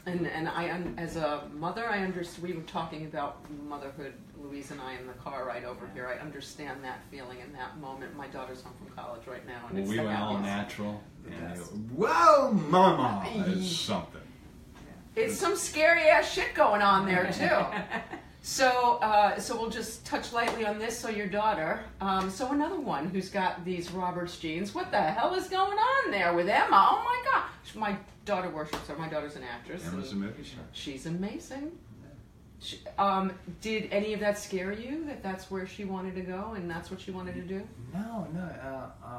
Speaker 2: And and I, as a mother, I understand. We were talking about motherhood, Louise and I, in the car ride over here. I understand that feeling in that moment. My daughter's home from college right now, and
Speaker 4: Well,
Speaker 2: it's
Speaker 4: we went all natural.
Speaker 3: The
Speaker 4: And
Speaker 3: best.
Speaker 4: it, Whoa, mama! It's something.
Speaker 2: It's some scary ass shit going on there too. So, uh, so we'll just touch lightly on this. So your daughter, um, so another one who's got these Roberts genes. What the hell is going on there with Emma? Oh my gosh, my daughter worships her. My daughter's an actress.
Speaker 4: Emma's a movie star.
Speaker 2: she's amazing. She, um, did any of that scare you? That that's where she wanted to go, and that's what she wanted to do?
Speaker 4: No, no. Uh, uh,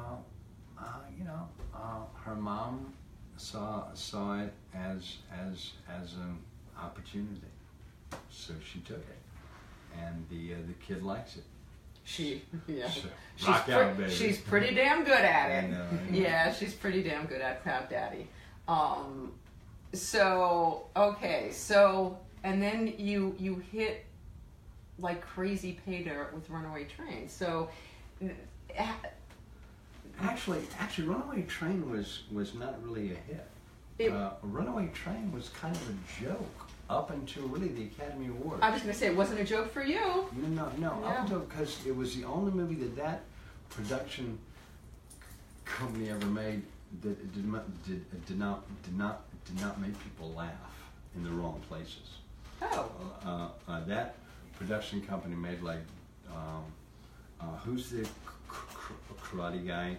Speaker 4: uh, you know, uh, her mom saw saw it as as as an opportunity, so she took it, and the uh, the kid likes it.
Speaker 2: She, yeah,
Speaker 4: So,
Speaker 2: she's,
Speaker 4: rock
Speaker 2: pre-
Speaker 4: out, baby.
Speaker 2: she's pretty damn good at it.
Speaker 4: I know, I know.
Speaker 2: Yeah, she's pretty damn good at Proud Daddy. Um, so okay, so and then you you hit like crazy pay dirt with Runaway Train. So uh,
Speaker 4: Actually, actually, Runaway Train was was not really a hit.
Speaker 2: It-
Speaker 4: uh, Runaway Train was kind of a joke up until really the Academy Awards.
Speaker 2: I was gonna say it wasn't a joke for you.
Speaker 4: No, no, no.
Speaker 2: Yeah.
Speaker 4: Up until because it was the only movie that that production company ever made that did not did, did not did not did not make people laugh in the wrong places.
Speaker 2: Oh,
Speaker 4: Uh, uh, that production company made like um, uh, who's the karate guy?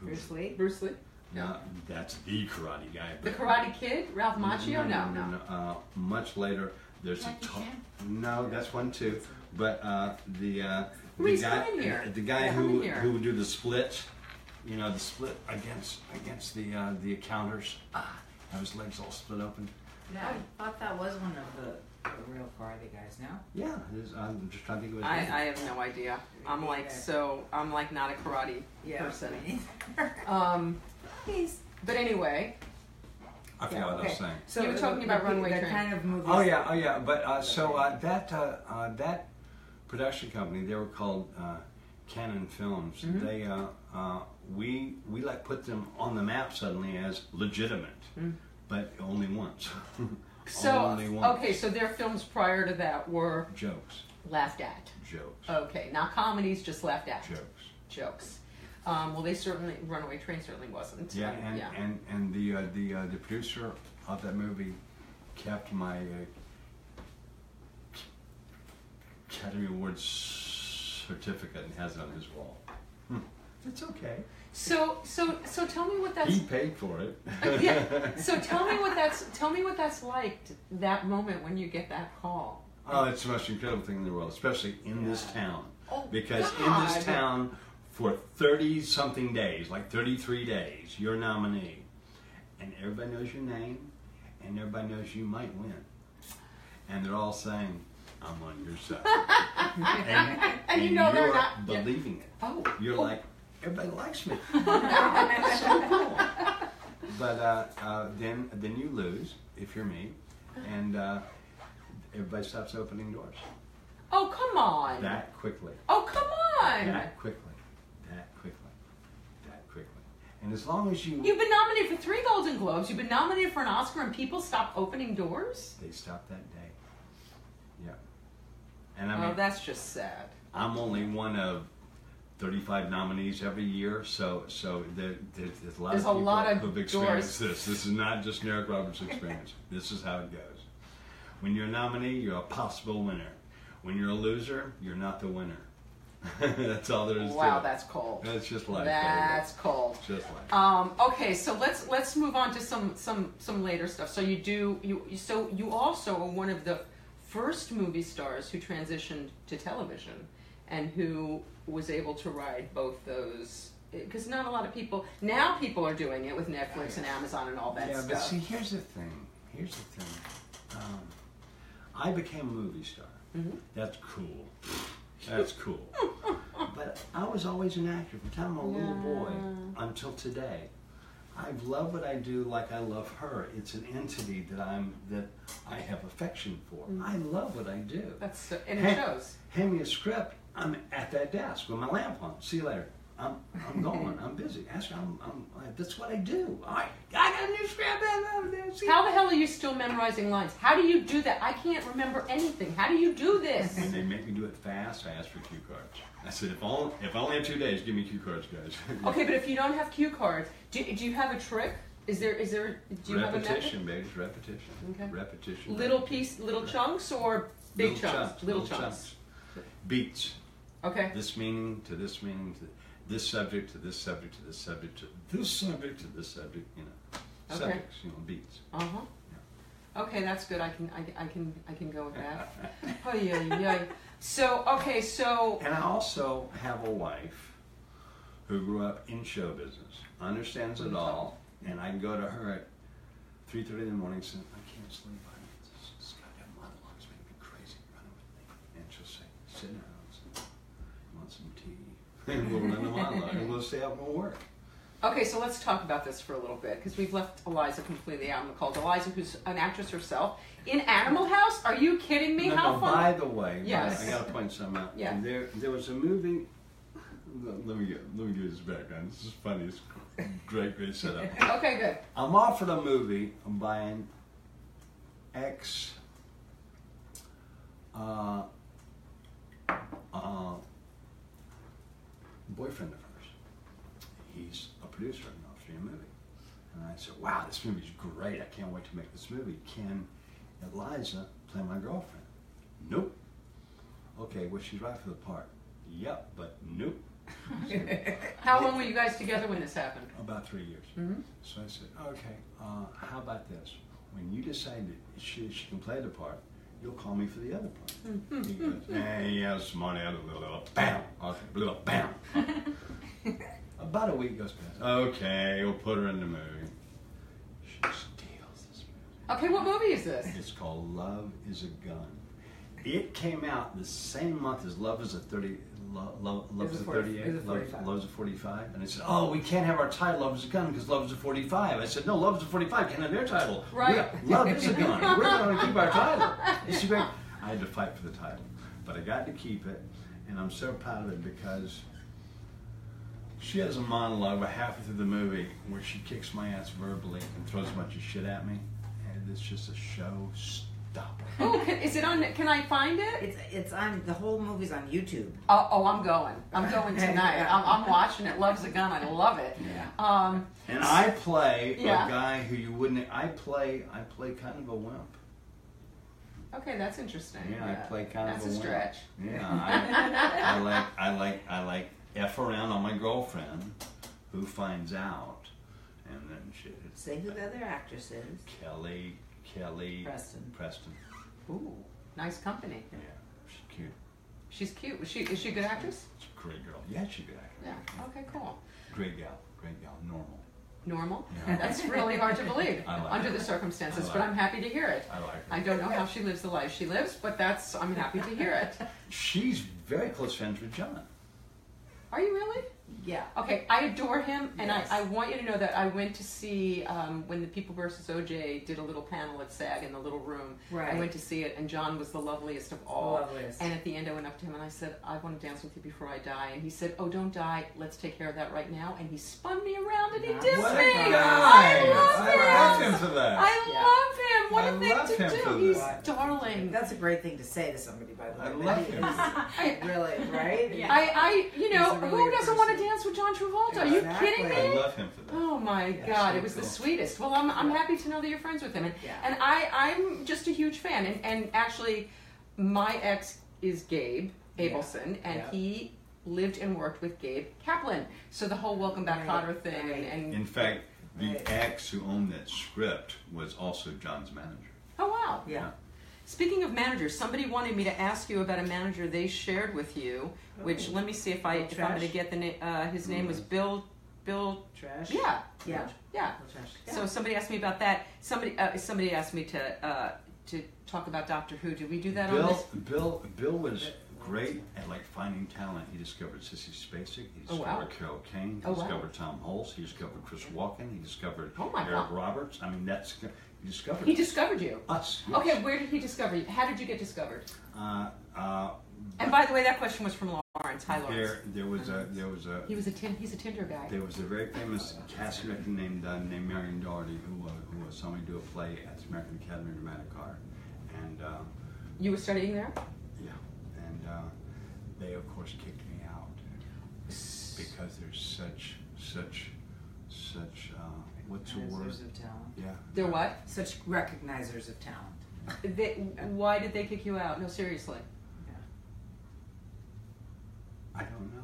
Speaker 4: Who-
Speaker 3: Bruce Lee.
Speaker 2: Bruce Lee,
Speaker 4: No, that's the karate guy.
Speaker 2: the Karate Kid, Ralph Macchio. No, no.
Speaker 4: Uh, much later, there's
Speaker 3: Jackie
Speaker 4: a ta- no. That's one too. But uh, the uh, the guy,
Speaker 2: come in here.
Speaker 4: the guy who
Speaker 2: here.
Speaker 4: who would do the split, you know, the split against against the uh, the accounters. Ah, have his legs all split open.
Speaker 3: Yeah, I thought that was one of the, the real karate guys. No.
Speaker 4: Yeah, it is, I'm just trying to think of his
Speaker 2: I,
Speaker 4: name.
Speaker 2: I have no idea. I'm like
Speaker 3: neither.
Speaker 2: so. I'm like not a karate person.
Speaker 3: me.
Speaker 2: Um,
Speaker 3: He's
Speaker 2: but anyway,
Speaker 4: I forgot what I was saying.
Speaker 3: So
Speaker 2: You were
Speaker 3: the-
Speaker 2: talking about
Speaker 3: the-
Speaker 2: Runaway
Speaker 3: the
Speaker 2: Train.
Speaker 3: kind of movies.
Speaker 4: Oh yeah, oh yeah. But uh, so uh, that uh, uh, that production company, they were called uh, Cannon Films.
Speaker 2: Mm-hmm.
Speaker 4: They uh, uh, we we like put them on the map suddenly as legitimate, but only once.
Speaker 2: Mm. So
Speaker 4: only once.
Speaker 2: okay, so their films prior to that were
Speaker 4: Jokes,
Speaker 2: laughed at.
Speaker 4: jokes,
Speaker 2: Okay, not comedies, just laughed at.
Speaker 4: jokes.
Speaker 2: Jokes. Um, well, they certainly Runaway Train certainly wasn't.
Speaker 4: Yeah, and
Speaker 2: yeah.
Speaker 4: and and the uh, the uh, the producer of that movie kept my uh, Academy Award certificate and has it on his wall. Hmm. It's okay.
Speaker 2: So so so tell me what that's.
Speaker 4: He paid for it.
Speaker 2: yeah. So tell me what that's tell me what that's like that moment when you get that call.
Speaker 4: Oh, it's the most incredible thing in the world, especially in this town.
Speaker 2: Oh,
Speaker 4: because in this town, for 30 something days, like 33 days, you're a nominee. And everybody knows your name, and everybody knows you might win. And they're all saying, I'm on your side. and,
Speaker 2: And you know they're not-
Speaker 4: believing it.
Speaker 2: Oh.
Speaker 4: You're
Speaker 2: oh.
Speaker 4: like, everybody likes me. so cool. But uh, uh, then, then you lose, if you're me, and uh, everybody stops opening doors.
Speaker 2: Oh come on.
Speaker 4: That quickly.
Speaker 2: Oh come on.
Speaker 4: That quickly. That quickly. That quickly. And as long as you
Speaker 2: You've been nominated for three Golden Globes. You've been nominated for an Oscar, and people stop opening doors.
Speaker 4: they stop that day. Yeah. And I oh, mean
Speaker 2: oh, that's just sad.
Speaker 4: I'm only one of 35 nominees every year, so so there, there, there's a lot
Speaker 2: There's
Speaker 4: of people
Speaker 2: lot of
Speaker 4: who've experienced this. This is not just Eric Roberts' experience. this is how it goes. When you're a nominee, you're a possible winner. When you're a loser, you're not the winner. that's all there is
Speaker 2: Wow,
Speaker 4: to it.
Speaker 2: that's cold.
Speaker 4: That's just life.
Speaker 2: That's cold.
Speaker 4: baby. just life.
Speaker 2: Um, okay, so let's let's move on to some some some later stuff. So you do you so you also are one of the first movie stars who transitioned to television and who was able to ride both those because not a lot of people now people are doing it with Netflix and Amazon and all that
Speaker 4: yeah,
Speaker 2: stuff.
Speaker 4: Yeah, but see, here's the thing. Here's the thing. Um, I became a movie star.
Speaker 2: Mhm.
Speaker 4: That's cool. That's cool. but I was always an actor from the time I'm a little boy until today. I love what I do like I love her. It's an entity that I'm that I have affection for. Mm. I love what I do.
Speaker 2: That's so, and it
Speaker 4: Hey.
Speaker 2: shows.
Speaker 4: Hand me a script. I'm at that desk with my lamp on. See you later. I'm I'm going. I'm busy. Ask I'm, I'm that's what I do. I I got a new script. See
Speaker 2: How the hell are you still memorizing lines? How do you do that? I can't remember anything. How do you do this?
Speaker 4: When they make me do it fast, I ask for cue cards. I said, if only if I only have two days, give me cue cards, guys.
Speaker 2: Okay, but if you don't have cue cards, do, do you have a trick? Is there is there do you have a method?
Speaker 4: repetition, baby, repetition.
Speaker 2: Okay.
Speaker 4: Repetition.
Speaker 2: Little
Speaker 4: repetition.
Speaker 2: piece, little chunks, or big
Speaker 4: Little
Speaker 2: chunks? Little, chunks.
Speaker 4: Beats.
Speaker 2: Okay.
Speaker 4: This meaning to this meaning to this subject to this subject to this subject to this subject to this subject. You know,
Speaker 2: Okay.
Speaker 4: subjects. You know, beats.
Speaker 2: Uh huh. Okay, that's good. I can I, I can I can go with that. oh yeah yeah. So okay, so
Speaker 4: And I also have a wife who grew up in show business, understands it all, and I can go to her at three thirty in the morning and say, I can't sleep. I this, this goddamn monologue's making me crazy. Run with me. And she'll say, sit down. Say, "You want some tea? And we'll run and we'll and we'll work.
Speaker 2: okay, so let's talk about this for a little bit because we've left Eliza completely out in the cold. Eliza, who's an actress herself in Animal House. Are you kidding me?
Speaker 4: No,
Speaker 2: How
Speaker 4: no,
Speaker 2: fun!
Speaker 4: by the way,
Speaker 2: Yes.
Speaker 4: I got to point something out.
Speaker 2: Yeah.
Speaker 4: There, there was a movie. Let me get, let me give you this background. This is funny. It's great, great setup.
Speaker 2: Okay, good.
Speaker 4: I'm offered a movie by an ex uh, uh, boyfriend of hers. He's a producer in an Austrian movie. And I said, wow, this movie's great. I can't wait to make this movie. Can Eliza play my girlfriend? Nope. Okay, well, she's right for the part. Yep, but nope.
Speaker 2: How long were you guys together when this happened?
Speaker 4: About three years.
Speaker 2: Mhm.
Speaker 4: So I said, okay, uh, how about this? When you decide that she, she can play the part, you'll call me for the other part. he goes, eh, yeah, smart out a little, bam, okay, little, bam. about a week goes past. Okay, we'll put her in the movie. She steals this movie.
Speaker 2: Okay, what movie is this?
Speaker 4: It's called Love is a Gun. It came out the same month as Love is a 30. Love, love, love
Speaker 3: Is a
Speaker 4: a
Speaker 3: 40
Speaker 4: 38.
Speaker 3: is a
Speaker 4: Love,
Speaker 3: 45.
Speaker 4: Love is a 45. And they said, oh, we can't have our title Love is a Gun because Love is a 45. I said, no, Love is a 45. Can't have their title.
Speaker 2: Right.
Speaker 4: We're- Love is a Gun. We're going to keep our title. See, Greg? I had to fight for the title. But I got to keep it. And I'm so proud of it because she has a monologue about halfway through the movie where she kicks my ass verbally and throws a bunch of shit at me. And it's just a showstopper.
Speaker 2: Oh, can, is it on? Can I find it?
Speaker 3: It's it's on the whole movie's on YouTube.
Speaker 2: Oh, oh, I'm going. I'm going tonight. I'm, I'm watching it. Loves a gun. I love it.
Speaker 3: Yeah.
Speaker 2: Um,
Speaker 4: And I play
Speaker 2: Yeah.
Speaker 4: a guy who you wouldn't. I play. I play kind of a wimp.
Speaker 2: okay, that's interesting.
Speaker 4: Yeah, I play kind
Speaker 2: That's
Speaker 4: of
Speaker 2: a wimp.
Speaker 4: That's a
Speaker 2: stretch.
Speaker 4: wimp. Yeah, I, I like. I like. I like f around on my girlfriend, who finds out, and then she.
Speaker 3: Say who the other actress is.
Speaker 4: Kelly. Kelly.
Speaker 3: Preston.
Speaker 4: Preston.
Speaker 2: Ooh, nice company.
Speaker 4: Yeah, she's cute.
Speaker 2: She's cute. Was she? Is she a good actress?
Speaker 4: She's a great girl. Yeah, she's a good actress.
Speaker 2: Yeah. Okay. Cool.
Speaker 4: Great gal. Great gal. Normal.
Speaker 2: Normal.
Speaker 4: Yeah.
Speaker 2: That's really hard to believe
Speaker 4: like
Speaker 2: under
Speaker 4: it.
Speaker 2: the circumstances,
Speaker 4: I
Speaker 2: but I'm happy to hear it.
Speaker 4: I like her.
Speaker 2: I don't know how she lives the life she lives, but that's I'm happy to hear it.
Speaker 4: She's very close friends with John.
Speaker 2: Are you really?
Speaker 3: Yeah.
Speaker 2: Okay, I adore him, and
Speaker 3: Yes.
Speaker 2: I, I want you to know that I went to see um, when the People versus OJ did a little panel at SAG in the little room.
Speaker 3: Right.
Speaker 2: I went to see it, and John was the loveliest of all.
Speaker 3: Loveliest.
Speaker 2: And at the end, I went up to him and I said, "I want to dance with you before I die." And he said, "Oh, don't die. Let's take care of that right now." And he spun me around and he
Speaker 3: Nice.
Speaker 2: dissed
Speaker 3: What a
Speaker 2: me.
Speaker 3: guy.
Speaker 2: I love
Speaker 4: I
Speaker 2: him.
Speaker 4: love him for that.
Speaker 2: I
Speaker 3: Yeah.
Speaker 2: love him. What
Speaker 4: I
Speaker 2: a thing to do. He's
Speaker 3: that.
Speaker 2: darling.
Speaker 3: That's a great thing to say to somebody, by the way.
Speaker 4: I love him.
Speaker 3: really, right?
Speaker 1: Yeah.
Speaker 2: I, I, you know,
Speaker 3: really
Speaker 2: who doesn't want to
Speaker 3: person.
Speaker 2: Dance with John Travolta? Are you
Speaker 3: Exactly.
Speaker 2: kidding me?
Speaker 4: I love him for that.
Speaker 2: Oh my
Speaker 4: Yeah,
Speaker 2: God!
Speaker 4: so
Speaker 2: It was the
Speaker 4: cool.
Speaker 2: sweetest. Well, I'm, I'm happy to know that you're friends with him, and,
Speaker 3: Yeah.
Speaker 2: and I I'm just a huge fan. And, and actually, my ex is Gabe Abelson, and
Speaker 3: Yeah.
Speaker 2: he lived and worked with Gabe Kaplan. So the whole Welcome Back
Speaker 3: Right,
Speaker 2: Kotter thing,
Speaker 3: right.
Speaker 2: and, and
Speaker 4: In fact, the
Speaker 3: Right.
Speaker 4: ex who owned that script was also John's manager.
Speaker 2: oh wow.
Speaker 3: Yeah.
Speaker 2: Speaking of managers, somebody wanted me to ask you about a manager they shared with you. Which
Speaker 3: Oh.
Speaker 2: let me see if I if I'm going to get the name. Uh, his name was Bill Bill.
Speaker 3: Treusch?
Speaker 2: Yeah.
Speaker 3: Yeah.
Speaker 2: Yeah.
Speaker 3: Treusch.
Speaker 2: So somebody asked me about that. Somebody uh, somebody asked me to uh, to talk about Doctor Who. Did we do that on
Speaker 4: Bill,
Speaker 2: this?
Speaker 4: Bill, Bill was great at like finding talent. He discovered Sissy Spacek. He
Speaker 2: Oh,
Speaker 4: discovered
Speaker 2: wow.
Speaker 4: Carol Kane. He
Speaker 2: Oh, wow.
Speaker 4: discovered Tom Hulce. He discovered Chris Walken. He discovered
Speaker 2: Oh,
Speaker 4: Eric
Speaker 2: God.
Speaker 4: Roberts. I mean, that's he discovered
Speaker 2: He discovered you.
Speaker 4: us. yes.
Speaker 2: Okay, where did he discover you? How did you get discovered?
Speaker 4: Uh, uh,
Speaker 2: And by the way, that question was from Lawrence. Hi, Lawrence.
Speaker 4: there, there was a, there was a,
Speaker 2: He was a tin, he's a Tinder guy.
Speaker 4: There was a very famous cast director named uh, named Marion Dougherty who uh, who saw me do a play at the American Academy of Dramatic Art, and uh,
Speaker 2: You were studying there?
Speaker 4: Yeah, and uh, they of course kicked me out because there's such such such uh, what's the word?
Speaker 3: Of talent.
Speaker 4: Yeah.
Speaker 2: They're what?
Speaker 3: Such recognizers of talent.
Speaker 2: They, why did they kick you out? No, seriously. Yeah.
Speaker 4: I don't know.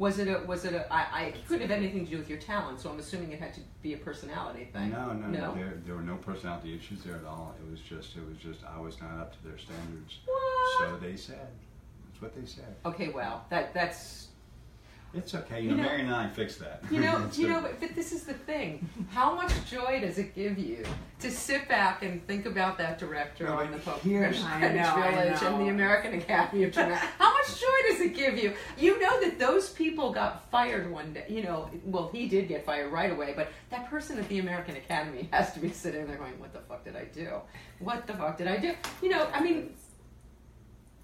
Speaker 2: Was it a, was it a, I, I it couldn't have anything to do with your talent, so I'm assuming it had to be a personality thing.
Speaker 4: No, no, no.
Speaker 2: No?
Speaker 4: There, there were no personality issues there at all. It was just, it was just, I was not up to their standards.
Speaker 2: What?
Speaker 4: So they said. That's what they said.
Speaker 2: Okay, well, that, that's,
Speaker 4: It's okay. You,
Speaker 2: You
Speaker 4: know,
Speaker 2: know-
Speaker 4: Mary and I fixed that.
Speaker 2: You know, you know, but, but this is the thing. How much joy does it give you to sit back and think about that director
Speaker 4: No,
Speaker 2: on the Pope
Speaker 4: here's-
Speaker 3: I
Speaker 2: Greenwich
Speaker 3: know, I
Speaker 2: Village and the American Academy of Drama? How much joy does it give you? You know that those people got fired one day. You know, well, he did get fired right away, but that person at the American Academy has to be sitting there going, "What the fuck did I do? What the fuck did I do?" You know, I mean,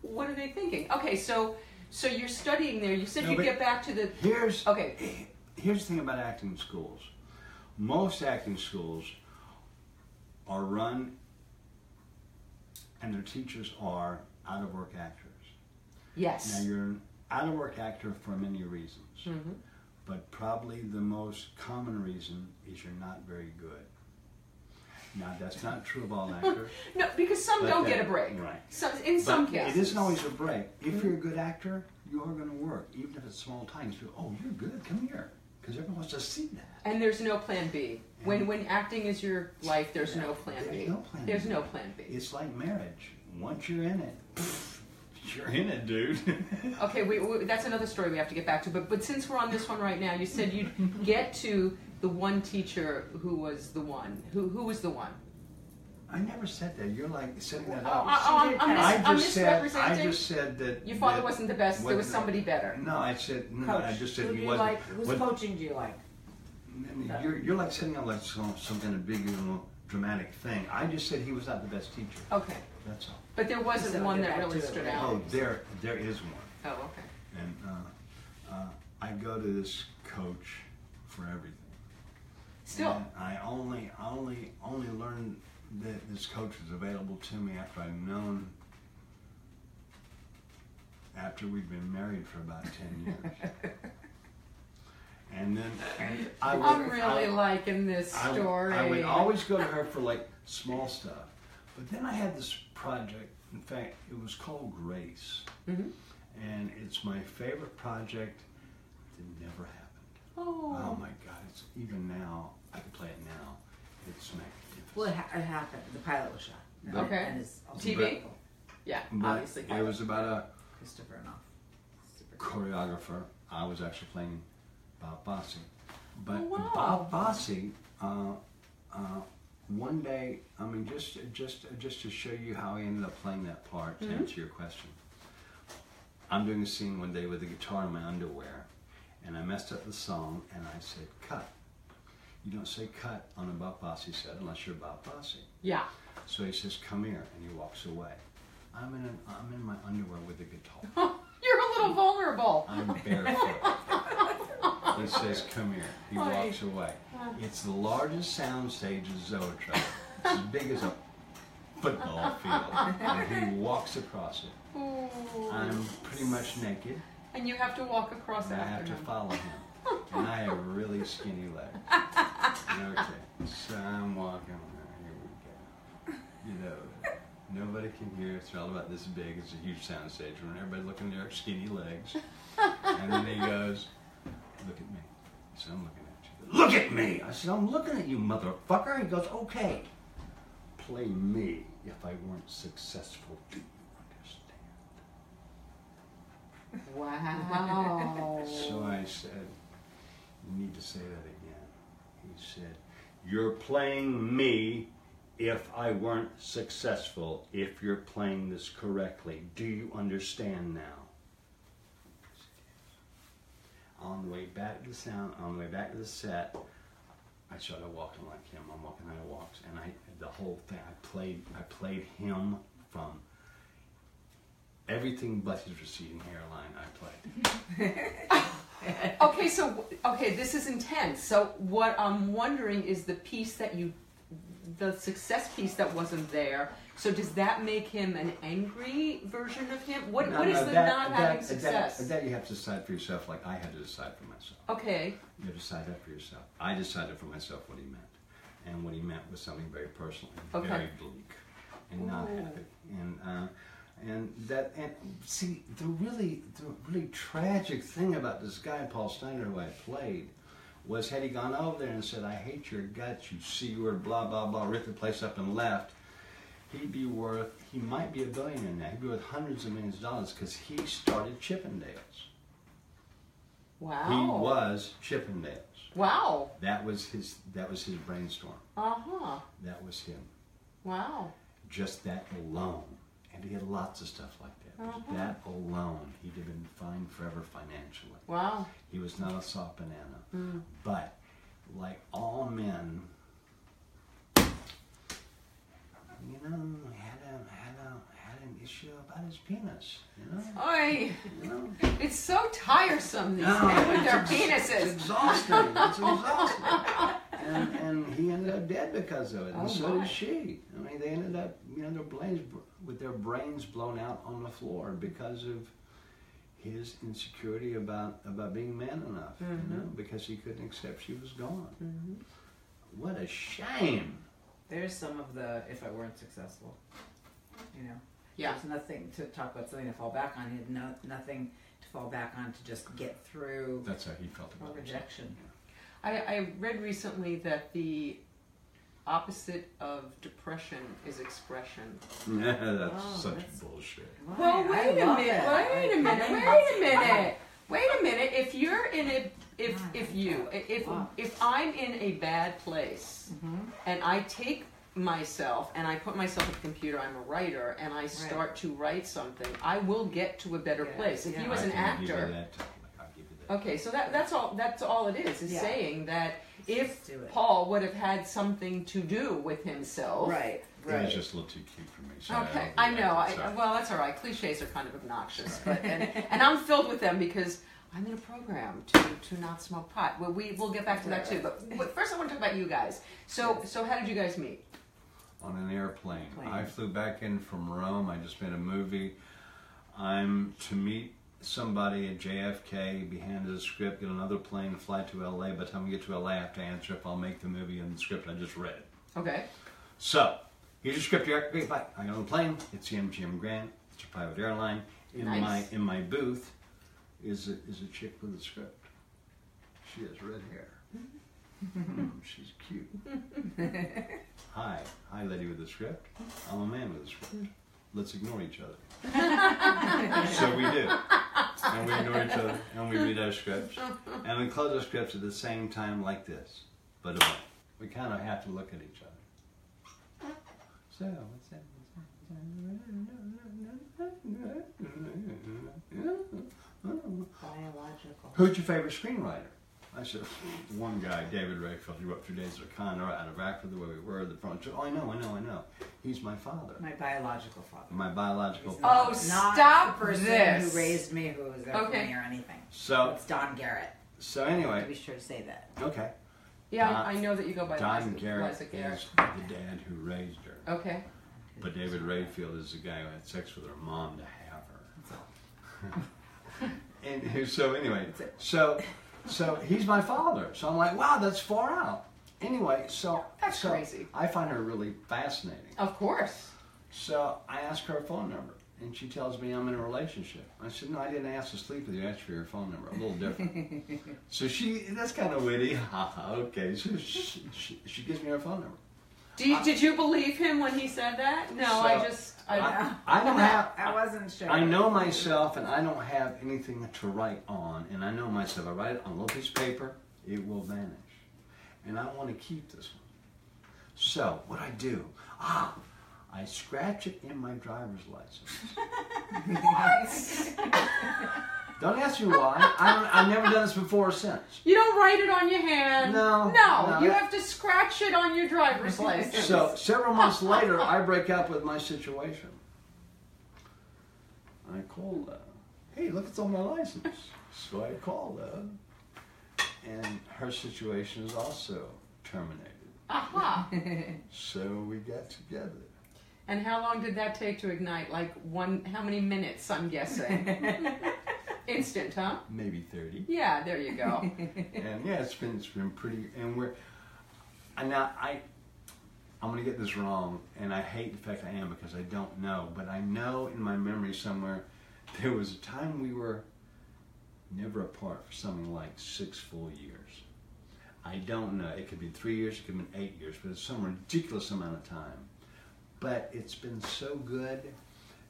Speaker 2: what are they thinking? Okay, so so you're studying there. You said
Speaker 4: No,
Speaker 2: you'd get back to the
Speaker 4: Here's
Speaker 2: okay.
Speaker 4: Here's the thing about acting schools. Most acting schools are run, and their teachers are out of work actors.
Speaker 2: Yes.
Speaker 4: Now you're an out of work actor for many reasons,
Speaker 2: Mhm.
Speaker 4: but probably the most common reason is you're not very good. Now that's not true of all actors.
Speaker 2: No, because some
Speaker 4: But
Speaker 2: don't
Speaker 4: that-
Speaker 2: get a break.
Speaker 4: right.
Speaker 2: Some, in some cases.
Speaker 4: It isn't always a break. If mm-hmm. you're a good actor, you are going to work, even if it's small time. So, oh, you're good. Come here, because everyone wants to see that.
Speaker 2: And there's no plan B. When when acting is your life, there's no plan
Speaker 4: There's
Speaker 2: B.
Speaker 4: no plan
Speaker 2: There's
Speaker 4: B.
Speaker 2: no plan B.
Speaker 4: It's like marriage. Once you're in it, you're in it, dude.
Speaker 2: Okay, we, we, that's another story we have to get back to. But but since we're on this one right now, you said you'd get to the one teacher who was the one. Who who was the one?
Speaker 4: I never said that. You're like setting that
Speaker 2: Oh,
Speaker 4: up.
Speaker 2: I, am I'm,
Speaker 4: I
Speaker 2: mis- I'm
Speaker 4: just said I just said that
Speaker 2: Your father
Speaker 4: that
Speaker 2: wasn't the best. There was somebody better.
Speaker 4: No, I said no.
Speaker 3: Coach,
Speaker 4: I just said
Speaker 3: who
Speaker 4: he wasn't.
Speaker 3: like? Whose
Speaker 4: what-
Speaker 3: coaching do you like?
Speaker 4: You're, you're like setting up like some, some kind of big, you know, dramatic thing. I just said he was not the best teacher.
Speaker 2: Okay,
Speaker 4: That's all.
Speaker 2: but there wasn't
Speaker 3: So
Speaker 2: one that really
Speaker 3: to
Speaker 2: stood out.
Speaker 4: Oh, there, there is one.
Speaker 2: Oh, okay.
Speaker 4: And uh, uh, I go to this coach for everything.
Speaker 2: Still,
Speaker 4: And I only, I only, only learned that this coach was available to me after I'd known. After we'd been married for about ten years. And then I would,
Speaker 2: I'm really
Speaker 4: I,
Speaker 2: liking this
Speaker 4: I would-
Speaker 2: story.
Speaker 4: I would always go to her for like small stuff. But then I had this project. In fact, it was called Grace.
Speaker 2: Mhm.
Speaker 4: And it's my favorite project that never happened.
Speaker 2: Oh.
Speaker 4: Oh my God, it's even now, I can play it now. It's magnificent.
Speaker 3: Well, it, ha- it happened. The pilot was shot. And-
Speaker 2: Okay.
Speaker 3: And it's also
Speaker 2: TV?
Speaker 3: wonderful.
Speaker 2: Yeah,
Speaker 4: But
Speaker 2: obviously.
Speaker 4: it was about a
Speaker 3: Super cool.
Speaker 4: choreographer. I was actually playing Bob Fosse. But
Speaker 2: Oh, wow.
Speaker 4: Bob Fosse, uh, uh, one day, I mean, just just just to show you how I ended up playing that part to
Speaker 2: Mhm.
Speaker 4: answer your question. I'm doing a scene one day with a guitar in my underwear, and I messed up the song, and I said cut. You don't say cut on a Fosse set unless you're Fosse.
Speaker 2: Yeah.
Speaker 4: So he says, "Come here," and he walks away. I'm in an, I'm in my underwear with a guitar.
Speaker 2: You're a little vulnerable.
Speaker 4: I'm barefoot. he says, "Come here." He walks away. It's the largest soundstage of Zoetrope. It's as big as a football field, and he walks across it.
Speaker 2: Ooh.
Speaker 4: I'm pretty much naked,
Speaker 2: And you have to walk across
Speaker 4: it. I have to follow him. And I have really skinny legs. Okay, so I'm walking. Here we go. You know, nobody can hear. It's all about this big. It's a huge soundstage. When everybody's looking at their skinny legs, and then he goes, "Look at me." So I'm looking at you. Look at me. I said, "I'm looking at you, motherfucker." He goes, "Okay, play me if I weren't successful. Do you understand?"
Speaker 2: Wow.
Speaker 4: So I said, You need to say that again. He said, You're playing me if I weren't successful, if you're playing this correctly. Do you understand now? On the way back to the sound, on the way back to the set, I started walking like him. I'm walking how he walks, and I the whole thing. I played. I played him from everything but his receding hairline. I played.
Speaker 2: okay, so okay, this is intense. So what I'm wondering is the piece that you, the success piece that wasn't there. So does that make him an angry version of him? What
Speaker 4: No,
Speaker 2: what is
Speaker 4: no,
Speaker 2: the
Speaker 4: that-
Speaker 2: not
Speaker 4: that-
Speaker 2: having
Speaker 4: that-
Speaker 2: success?
Speaker 4: That, you have to decide for yourself, like I had to decide for myself.
Speaker 2: okay.
Speaker 4: You have to decide that for yourself. I decided for myself what he meant, and what he meant was something very personal and
Speaker 2: Okay.
Speaker 4: very bleak, and not
Speaker 2: Ooh.
Speaker 4: happy. And uh, and that and see the really the really tragic thing about this guy Paul Snider who I played was had he gone over there and said I hate your guts, you c word, blah blah blah, ripped the place up and left. He'd be worth, he might be a billionaire now. He'd be worth hundreds of millions of dollars because he started Chippendales.
Speaker 2: Wow.
Speaker 4: He was Chippendales.
Speaker 2: Wow.
Speaker 4: That was his. That was his brainstorm.
Speaker 2: Uh huh.
Speaker 4: That was him.
Speaker 2: Wow.
Speaker 4: Just that alone, and he had lots of stuff like that. Just
Speaker 2: Uh-huh.
Speaker 4: That alone, he'd have been fine forever financially.
Speaker 2: Wow.
Speaker 4: He was not a soft banana,
Speaker 2: Mm.
Speaker 4: but like all men, you know, had a had a had an issue about his penis. You know.
Speaker 2: Oy.
Speaker 4: You know?
Speaker 2: It's so tiresome these
Speaker 4: No,
Speaker 2: men with their
Speaker 4: ex- It's
Speaker 2: penises.
Speaker 4: exhausting. It's exhausting. and, and he ended up dead because of it, and
Speaker 2: Oh,
Speaker 4: so
Speaker 2: my.
Speaker 4: did she. I mean, they ended up, you know, their brains with their brains blown out on the floor because of his insecurity about about being man enough, you know, because he couldn't accept she was gone.
Speaker 2: Mhm.
Speaker 4: What a shame.
Speaker 3: There's some of the if I weren't successful. You know.
Speaker 2: Yeah.
Speaker 3: There's nothing to talk about something to fall back on. He had no, nothing to fall back on to just get through
Speaker 4: That's how he felt
Speaker 3: a
Speaker 4: about himself.
Speaker 3: rejection.
Speaker 2: I, I read recently that the opposite of depression is expression.
Speaker 4: Yeah, that's
Speaker 3: Oh,
Speaker 4: such
Speaker 3: that's-
Speaker 4: bullshit.
Speaker 2: Well,
Speaker 3: Why?
Speaker 2: wait
Speaker 3: I
Speaker 2: a
Speaker 3: love
Speaker 2: minute.
Speaker 3: it.
Speaker 2: Wait a
Speaker 3: I-
Speaker 2: minute.
Speaker 3: I
Speaker 2: Wait a minute. Wait a minute. If you're in a if
Speaker 3: Wow.
Speaker 2: if you if
Speaker 3: Wow.
Speaker 2: if I'm in a bad place
Speaker 3: Mhm.
Speaker 2: and I take myself and I put myself at the computer, I'm a writer, and I start to write something, I will get to a better
Speaker 3: Yeah,
Speaker 2: place. If
Speaker 3: yeah.
Speaker 2: you as an
Speaker 4: can give you
Speaker 2: actor,
Speaker 4: that, I'll give you that.
Speaker 2: okay, so that that's all that's all it is. Is
Speaker 3: Yeah.
Speaker 2: saying that if
Speaker 3: do it.
Speaker 2: Paul would have had something to do with himself,
Speaker 3: Right,
Speaker 4: It was just a little too cute for me. Sorry,
Speaker 2: Okay,
Speaker 4: I'll
Speaker 2: I know.
Speaker 4: that,
Speaker 2: I, well, that's all right. Cliches are kind of obnoxious, but and, and I'm filled with them because I'm in a program to, to not smoke pot. Well, we we'll get back to that too. But, but first, I want to talk about you guys. So so how did you guys meet?
Speaker 4: on an airplane.
Speaker 3: Plane.
Speaker 4: I flew back in from Rome. I just made a movie. I'm to meet somebody at JFK, be handed a script, get another plane, to fly to LA. By the time we get to LA, I have to answer if I'll make the movie and the script I just read.
Speaker 2: Okay.
Speaker 4: So, here's your script. You're. Bye. I get on the plane. It's the MGM Grand. It's a private airline. In
Speaker 2: Nice.
Speaker 4: my in my booth is a, is a chick with a script. She has red hair. Hmm, she's cute. Hi, hi, lady with the script. I'm a man with a script. Let's ignore each other. so we do, and we ignore each other, and we read our scripts, and we close our scripts at the same time like this. But uh, we kind of have to look at each other. So what's that?
Speaker 3: Biological.
Speaker 4: Who's your favorite screenwriter? I said, one guy, David Rayfiel, he wrote Two Days of a Con, out of Actor, The Way We Were, The Front. Oh, I know, I know, I know. He's my father,
Speaker 3: My biological father.
Speaker 4: my biological
Speaker 3: He's
Speaker 4: father.
Speaker 2: Oh,
Speaker 3: not
Speaker 2: stop
Speaker 3: the person
Speaker 2: this.
Speaker 3: who raised me, who was there
Speaker 2: Okay.
Speaker 3: for me or anything.
Speaker 4: So,
Speaker 3: It's Don Garrett.
Speaker 4: so
Speaker 3: To
Speaker 4: anyway,
Speaker 3: be sure to say that.
Speaker 4: okay.
Speaker 2: Yeah,
Speaker 4: Don-
Speaker 2: I, I know that you go by
Speaker 4: Don
Speaker 2: Liza,
Speaker 4: Garrett
Speaker 2: Liza Garrett.
Speaker 4: is the dad who raised her,
Speaker 2: Okay.
Speaker 4: but David Rayfiel is the guy who had sex with her mom to have her. and so anyway, so so he's my father. So I'm like, wow, that's far out. Anyway, so
Speaker 2: That's
Speaker 4: so
Speaker 2: crazy.
Speaker 4: I find her really fascinating.
Speaker 2: Of course.
Speaker 4: So I ask her phone number, and she tells me I'm in a relationship. I said, no, I didn't ask to sleep with you. I asked for your phone number. A little different. so she, that's kind of witty. Okay. So she, she, she gives me her phone number.
Speaker 2: Do you, did you believe him when he said that? No, I just I,
Speaker 4: I, I don't have.
Speaker 3: I wasn't sure.
Speaker 4: I know myself, and I don't have anything to write on. And I know myself. I write it on a little piece of paper, it will vanish. And I want to keep this one. So what I do? Ah, I scratch it in my driver's license. Don't ask me why. I don't, I've never done this before or since.
Speaker 2: You don't write it on your hand.
Speaker 4: No,
Speaker 2: No,
Speaker 4: no,
Speaker 2: you
Speaker 4: that-
Speaker 2: have to scratch it on your driver's license.
Speaker 4: So several months later, I break up with my situation. I called her. Uh, hey, look, it's on my license. So I called her, uh, and her situation is also terminated.
Speaker 2: Aha.
Speaker 4: So we got together.
Speaker 2: And how long did that take to ignite? Like one? How many minutes? I'm guessing. Instant, huh?
Speaker 4: Maybe thirty.
Speaker 2: Yeah, there you go.
Speaker 4: and yeah, it's been it's been pretty. And we're and now I I'm gonna get this wrong, and I hate the fact I am because I don't know, but I know in my memory somewhere there was a time we were never apart for something like six full years. I don't know. It could be three years, it could be eight years, but it's some ridiculous amount of time. But it's been so good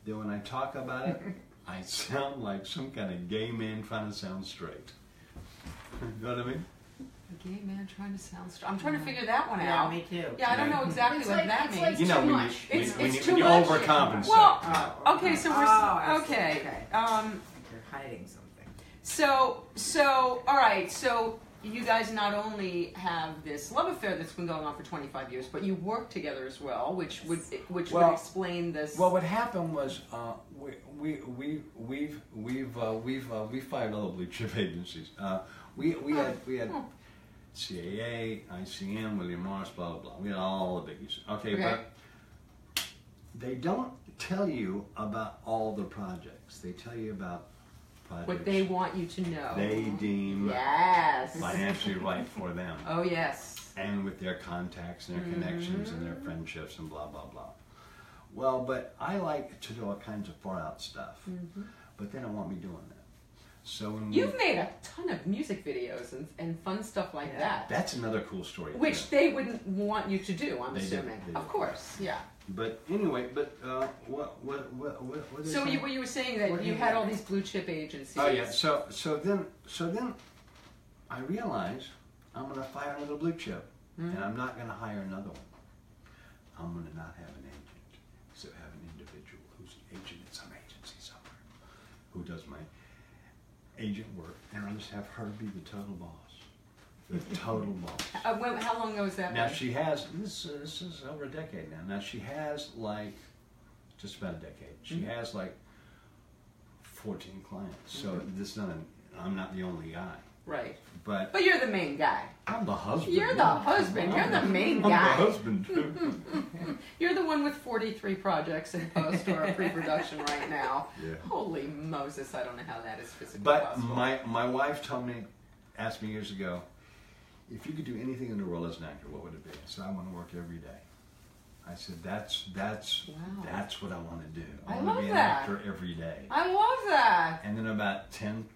Speaker 4: that when I talk about it, I sound like some kind of gay man trying to sound straight. you know what I mean?
Speaker 2: A gay man trying to sound. Str- I'm trying to figure that one
Speaker 3: Yeah,
Speaker 2: out.
Speaker 3: me too.
Speaker 2: Yeah, I don't know exactly
Speaker 1: It's
Speaker 2: what
Speaker 1: like-
Speaker 2: that
Speaker 1: it's
Speaker 2: means.
Speaker 1: like-
Speaker 4: You know,
Speaker 1: too
Speaker 4: when
Speaker 1: much.
Speaker 4: you,
Speaker 2: It's-
Speaker 4: when, when
Speaker 2: it's
Speaker 4: you,
Speaker 2: too
Speaker 4: when you
Speaker 2: much.
Speaker 4: overcompensate.
Speaker 2: Well,
Speaker 3: Oh,
Speaker 2: okay, so we're
Speaker 3: Oh, I see.
Speaker 2: okay.
Speaker 3: Okay.
Speaker 2: Um,
Speaker 3: You're hiding something.
Speaker 2: so so all right. So you guys not only have this love affair that's been going on for 25 years, but you work together as well, which would which
Speaker 4: Well-
Speaker 2: would explain this.
Speaker 4: Well, what happened was uh, we we we we've we've uh, we've uh, we fired other blue chip agencies. Uh, we we had we had CAA, ICM, William Morris, blah blah blah. We had all the biggies. Okay,
Speaker 2: Okay.
Speaker 4: but they don't tell you about all the projects. They tell you about projects
Speaker 2: what they want you to know.
Speaker 4: they deem
Speaker 2: yes.
Speaker 4: financially right for them.
Speaker 2: Oh yes.
Speaker 4: and with their contacts and their mm-hmm. connections and their friendships and blah blah blah. Well, but I like to do all kinds of far out stuff, mm-hmm. but they don't want me doing that. So when
Speaker 2: You've made a ton of music videos and, and fun stuff like
Speaker 3: Yeah.
Speaker 2: that,
Speaker 4: that's another cool story.
Speaker 2: which
Speaker 4: too.
Speaker 2: they wouldn't want you to do. I'm
Speaker 4: They
Speaker 2: assuming,
Speaker 4: they do.
Speaker 2: of course, yeah.
Speaker 4: But anyway, but uh, what what what what? what is
Speaker 2: So
Speaker 4: that?
Speaker 2: you, you were saying that you
Speaker 3: you
Speaker 2: had all these blue chip agencies.
Speaker 4: Oh yeah. So so then so then I realized I'm going to fire another blue chip, and I'm not going to hire another one. I'm going to not have an agent, so have an individual who's an agent at some agency somewhere, who does my agent work, and I'll just have her be the total boss, the total boss.
Speaker 2: Uh, when, how long ago was that?
Speaker 4: Now she has this. Uh, this is over a decade now. Now she has like just about a decade. She
Speaker 2: Mhm.
Speaker 4: has like fourteen clients. So
Speaker 2: Mhm.
Speaker 4: this is not. An, I'm not the only guy,
Speaker 2: right.
Speaker 4: But
Speaker 2: But you're the main guy.
Speaker 4: I'm the husband.
Speaker 2: You're the husband. You're the main
Speaker 4: I'm
Speaker 2: guy.
Speaker 4: the husband too.
Speaker 2: You're the one with 43 projects in post or pre-production right now.
Speaker 4: yeah.
Speaker 2: Holy Moses! I don't know how that is physically
Speaker 4: But
Speaker 2: possible.
Speaker 4: my my wife told me, asked me years ago, if you could do anything in the world as an actor, what would it be? I said I want to work every day. I said that's that's
Speaker 2: Wow.
Speaker 4: that's what I want to do.
Speaker 2: I
Speaker 4: want
Speaker 2: love
Speaker 4: to be an
Speaker 2: that.
Speaker 4: actor every day.
Speaker 2: I love that.
Speaker 4: And then about 10,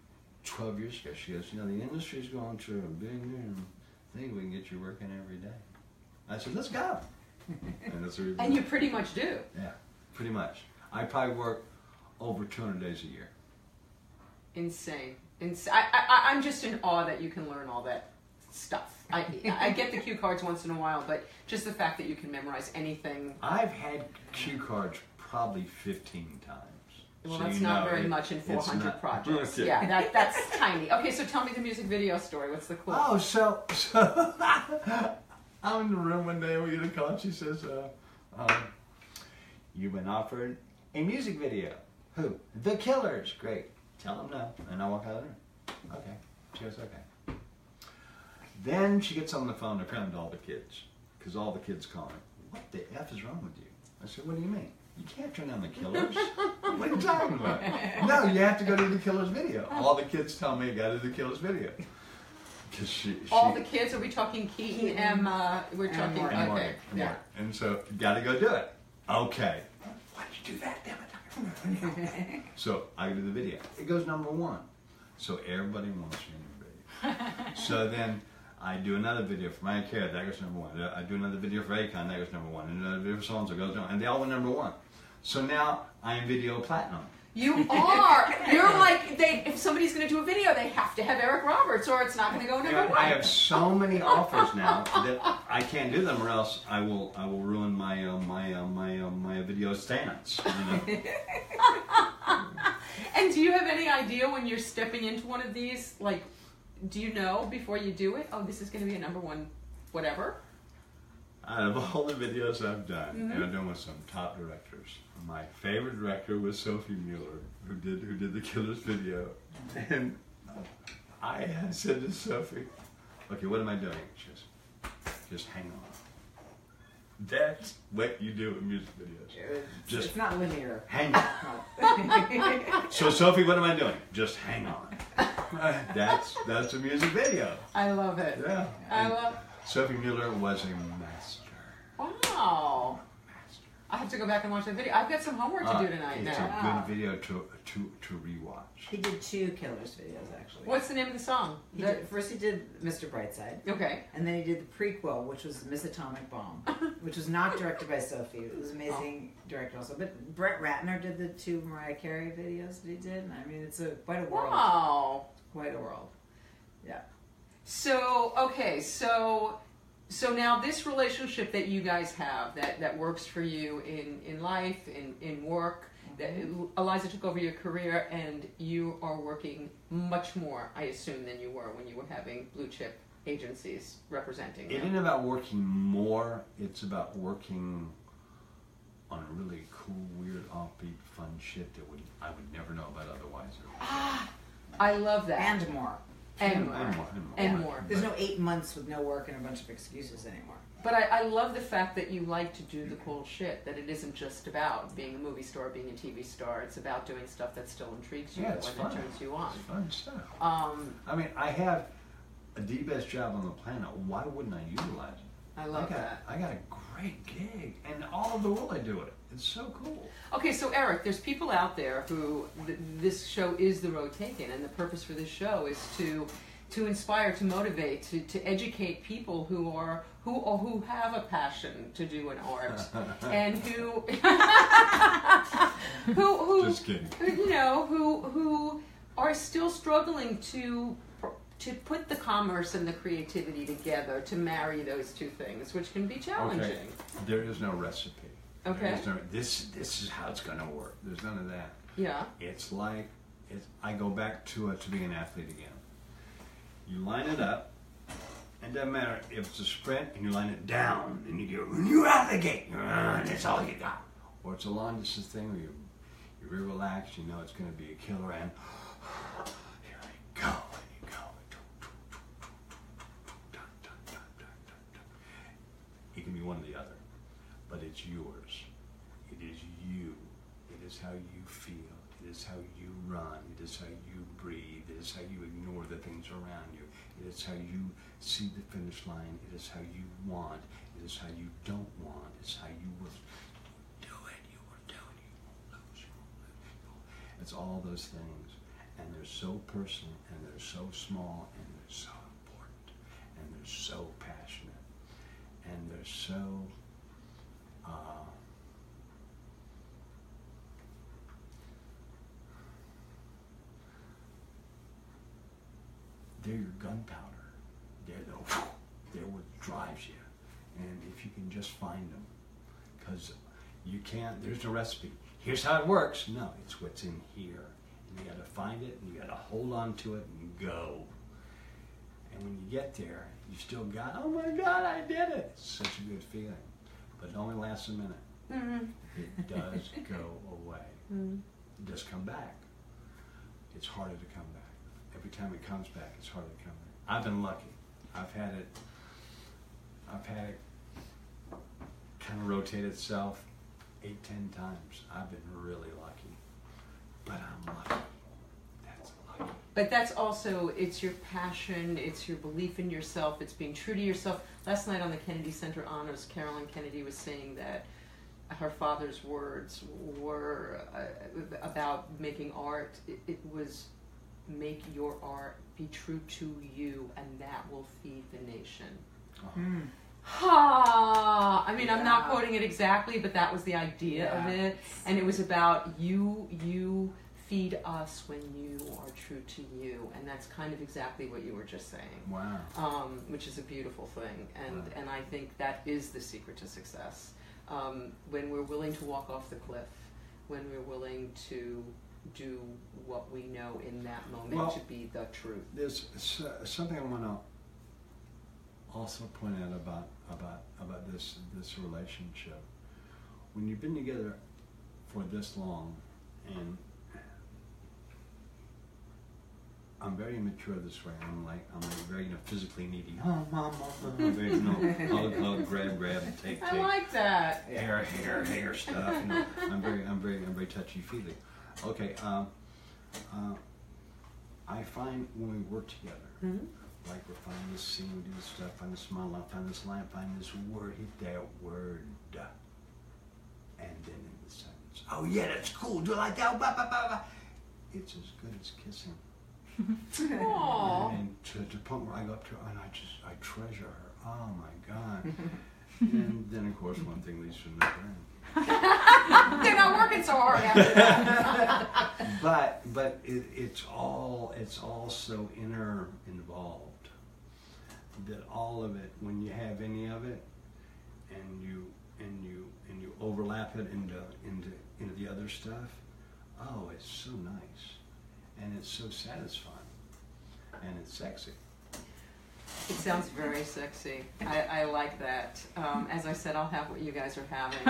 Speaker 4: 12 years ago, she goes, you know, the industry's going through a big new thing. We can get you working every day. I said, let's go. and that's what we
Speaker 2: And you pretty much do.
Speaker 4: Yeah, pretty much. I probably work over 200 days a year.
Speaker 2: Insane. Insane. I, I, I'm just in awe that you can learn all that stuff. I, I get the cue cards once in a while, but just the fact that you can memorize anything.
Speaker 4: I've had cue cards probably 15 times.
Speaker 2: Well,
Speaker 4: So
Speaker 2: that's not very
Speaker 4: it-
Speaker 2: much in 400
Speaker 4: not-
Speaker 2: projects.
Speaker 4: Okay.
Speaker 2: Yeah, that, that's tiny. Okay, so tell me the music video story. What's the clue?
Speaker 4: Oh, so so I'm in the room one day. We get a call. and She says, uh, um, "You've been offered a music video. Who? The Killers. Great. Tell them no." And I walk out of the room. Okay. She goes, "Okay." Then she gets on the phone apparently to all the kids because all the kids calling. What the f is wrong with you? I said, "What do you mean?" You can't turn on the Killers. what are you talking about? No, you have to go to the Killers video. All the kids tell me, "Go to do the Killers video." Because she, she,
Speaker 2: All the kids, are we talking Keaton,
Speaker 3: Keaton.
Speaker 2: Emma? Uh, we're
Speaker 3: And
Speaker 2: talking,
Speaker 3: Morgan.
Speaker 4: and
Speaker 2: okay.
Speaker 4: Morgan, and
Speaker 2: Yeah.
Speaker 4: And so, got to go do it. Okay. Why'd you do that? Damn it. so I do the video. It goes number one. So everybody wants me in the video. so then I do another video for my care. That goes number one. I do another video for Akon. That goes number one. And another video for so and so goes number one. And they all went number one. So now I am video platinum.
Speaker 2: You are. You're like they. If somebody's going to do a video, they have to have Eric Roberts, or it's not going to go number one.
Speaker 4: I have so many offers now that I can't do them, or else I will I will ruin my uh, my uh, my uh, my video stance. You know?
Speaker 2: And do you have any idea when you're stepping into one of these? Like, do you know before you do it? Oh, this is going to be a number one, whatever.
Speaker 4: Out of all the videos I've done,
Speaker 2: Mhm.
Speaker 4: and I've done with some top directors, my favorite director was Sophie Muller, who did who did the Killers video, and I said to Sophie, "Okay, what am I doing?" Goes, "Just hang on." That's what you do in music videos.
Speaker 3: It's,
Speaker 4: Just-
Speaker 3: it's not linear.
Speaker 4: Hang on. So Sophie, what am I doing? Just hang on. That's that's a music video.
Speaker 2: I love it.
Speaker 4: Yeah.
Speaker 2: I
Speaker 4: And
Speaker 2: love.
Speaker 4: Sophie Muller was a master.
Speaker 2: Wow. I have to go back and watch that video. I've got some homework to
Speaker 4: Uh,
Speaker 2: do tonight
Speaker 4: It's
Speaker 2: now.
Speaker 4: a
Speaker 3: Wow.
Speaker 4: good video to to to rewatch.
Speaker 3: He did two Killers videos actually.
Speaker 2: What's the name of the song?
Speaker 3: He
Speaker 2: The-
Speaker 3: did, first he did Mr. Brightside,
Speaker 2: okay.
Speaker 3: and then he did the prequel, which was Miss Atomic Bomb, which was not directed by Sophie. It was amazing director also. But Brett Ratner did the two Mariah Carey videos that he did. I mean, it's a quite a world.
Speaker 2: Wow.
Speaker 3: Quite a world. Yeah.
Speaker 2: So okay, so so now this relationship that you guys have that that works for you in in life in in work. That Eliza took over your career, and you are working much more, I assume, than you were when you were having blue chip agencies representing
Speaker 4: It
Speaker 2: you.
Speaker 4: ain't about working more. It's about working on a really cool, weird, offbeat, fun shit that would I would never know about otherwise.
Speaker 2: Ah, I love that.
Speaker 3: And more.
Speaker 2: And more.
Speaker 4: and more. And more.
Speaker 3: There's no eight months with no work and a bunch of excuses anymore.
Speaker 2: But I, I love the fact that you like to do the cool shit. That it isn't just about being a movie star, being a TV star. It's about doing stuff that still intrigues you
Speaker 4: Yeah, it's
Speaker 2: and
Speaker 4: fun.
Speaker 2: that turns you on.
Speaker 4: It's fun stuff.
Speaker 2: Um,
Speaker 4: I mean, I have the best job on the planet. Why wouldn't I utilize it?
Speaker 2: I love
Speaker 4: I got,
Speaker 2: that.
Speaker 4: I got a great gig, and all over the world I do it. It's so cool.
Speaker 2: Okay, so Eric, there's people out there who th- this show is the road taken, and the purpose for this show is to to inspire, to motivate, to, to educate people who are who or who have a passion to do an art and who who who
Speaker 4: Just kidding.
Speaker 2: you know who who are still struggling to to put the commerce and the creativity together to marry those two things, which can be challenging.
Speaker 4: Okay. There is no recipe.
Speaker 2: Okay.
Speaker 4: no, this this is how it's going to work. There's none of that.
Speaker 2: Yeah.
Speaker 4: It's like it's, I go back to uh, to being an athlete again. You line it up, and doesn't matter if it's a sprint and you line it down and you go you out the gate, run, that's all you got. Or it's a long distance thing where you you're relaxed, you know it's going to be a killer, and here I and go. It can be one or the other, but it's yours. It is you. It is how you feel. It is how you run. It is how you breathe. It is how you ignore the things around you. It is how you see the finish line. It is how you want. It is how you don't want. It's how you will do it. You will do it. You won't lose. You won't lose. It's all those things. And they're so personal and they're so small and they're so important and they're so passionate and they're so uh, they're your gunpowder. They're the they're what drives you, and if you can just find them, because you can't. There's no recipe. Here's how it works. No, it's what's in here. And you got to find it, and you got to hold on to it and go. And when you get there, you still got. Oh my God, I did it! It's such a good feeling, but it only lasts a minute.
Speaker 2: Mm-hmm.
Speaker 4: It does go away.
Speaker 2: Mm-hmm.
Speaker 4: It does come back. It's harder to come back. Every time it comes back, it's harder to come back. I've been lucky. I've had it. I've had it kind of rotate itself eight, ten times. I've been really lucky, but I'm lucky.
Speaker 2: But that's also it's your passion, it's your belief in yourself, it's being true to yourself. Last night on the Kennedy Center Honors, Caroline Kennedy was saying that her father's words were uh, about making art. It, it was make your art be true to you, and that will feed the nation. Ha! I mean, I'm not quoting it exactly, but that was the idea of it, and it was about you. You feed us when you are true to you, and that's kind of exactly what you were just saying,
Speaker 4: Wow.
Speaker 2: um, which is a beautiful thing, and
Speaker 4: Right.
Speaker 2: and I think that is the secret to success. Um, when we're willing to walk off the cliff, when we're willing to do what we know in that moment
Speaker 4: Well-
Speaker 2: to be the truth.
Speaker 4: There's something I want to also point out about about about this this relationship. When you've been together for this long, and I'm very immature this way. I'm like I'm like very you know physically needy. Oh, mom, mom, mom. Very, you know, hug, hug, grab, grab, take, take.
Speaker 2: I like that.
Speaker 4: hair, hair, hair stuff. You know, I'm very, I'm very, I'm very touchy feely. Okay, um, uh, I find when we work together,
Speaker 2: Mhm.
Speaker 4: like we're finding this scene, we do this stuff, find this smile, line, find this line, find this word, hit that word, and then in the sentence, oh yeah, that's cool. Do it like that. Blah, blah, blah, blah. It's as good as kissing.
Speaker 2: Aww.
Speaker 4: And to the point where I go up to her and I just, I treasure her. Oh my God. and then of course one thing leads to another.
Speaker 2: They're not working so hard after that.
Speaker 4: but but it, it's all it's all so inner involved that all of it when you have any of it and you and you and you overlap it into into into the other stuff oh it's so nice and it's so satisfying and it's sexy
Speaker 2: It sounds very sexy. I, I like that. Um, as I said, I'll have what you guys are having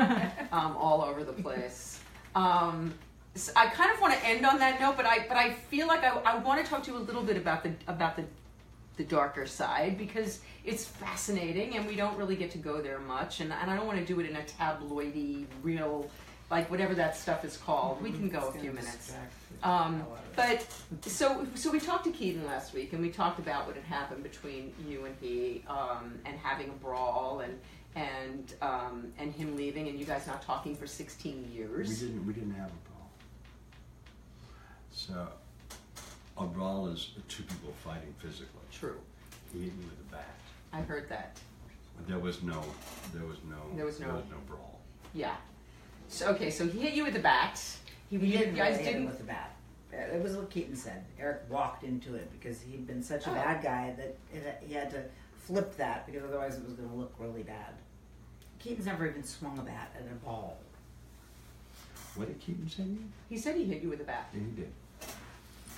Speaker 2: um, all over the place. Um, s- I kind of want to end on that note, but I but I feel like I, I want to talk to you a little bit about the about the the darker side because it's fascinating and we don't really get to go there much and, and I don't want to do it in a tabloidy real like whatever that stuff is called. We can go a few minutes. Um,
Speaker 3: hell out of us.
Speaker 2: but so so we talked to Keaton last week, and we talked about what had happened between you and he, um, and having a brawl, and and um, and him leaving, and you guys not talking for sixteen years.
Speaker 4: we didn't we didn't have a brawl so a brawl is two people fighting physically
Speaker 2: True,
Speaker 4: he hit me with a bat
Speaker 2: I heard that.
Speaker 4: There was no There was no,
Speaker 2: there was no, There was no-
Speaker 4: brawl.
Speaker 2: Yeah. So okay, so he hit you with the bat. He,
Speaker 3: He
Speaker 2: you
Speaker 3: didn't
Speaker 2: guys
Speaker 3: really hit him
Speaker 2: didn't.
Speaker 3: with the bat. It was what Keaton said. Eric walked into it because he'd been such a
Speaker 2: Oh.
Speaker 3: bad guy that it, he had to flip that because otherwise it was going to look really bad. Keaton's never even swung a bat at a ball.
Speaker 4: What did Keaton say? to you?
Speaker 2: He said he hit you with a bat.
Speaker 4: Yeah, he did.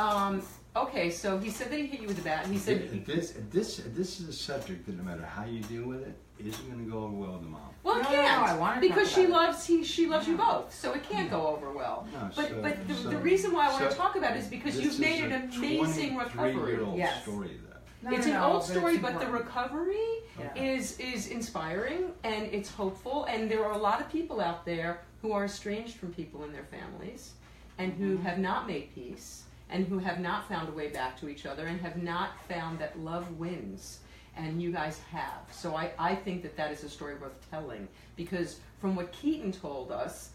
Speaker 2: Um, okay, so he said that he hit you with a bat, and he said
Speaker 4: Th- this this this is a subject that no matter how you deal with it, isn't going to go over well with the mom.
Speaker 2: Well, it
Speaker 3: No, no,
Speaker 2: can't
Speaker 3: no, I wanna
Speaker 2: because
Speaker 3: talk
Speaker 2: she
Speaker 3: about it.
Speaker 2: loves he she loves you both, so it can't go over well.
Speaker 4: No,
Speaker 2: But
Speaker 4: so-
Speaker 2: but the,
Speaker 4: so-
Speaker 2: the reason why I want to
Speaker 4: so
Speaker 2: talk about it is because
Speaker 4: this
Speaker 2: you've
Speaker 4: is
Speaker 2: made
Speaker 4: a
Speaker 2: an amazing recovery.
Speaker 4: 23-year-old
Speaker 3: Yes.
Speaker 4: story, though.
Speaker 3: No,
Speaker 2: it's
Speaker 3: no,
Speaker 2: an
Speaker 3: no,
Speaker 2: old
Speaker 3: but
Speaker 2: story,
Speaker 3: it's
Speaker 2: but the
Speaker 3: important.
Speaker 2: recovery
Speaker 3: Yeah.
Speaker 2: is is inspiring and it's hopeful. And there are a lot of people out there who are estranged from people in their families, and who
Speaker 3: Mm-hmm.
Speaker 2: have not made peace, and who have not found a way back to each other, and have not found that love wins. And you guys have. So I, I think that that is a story worth telling because from what Keaton told us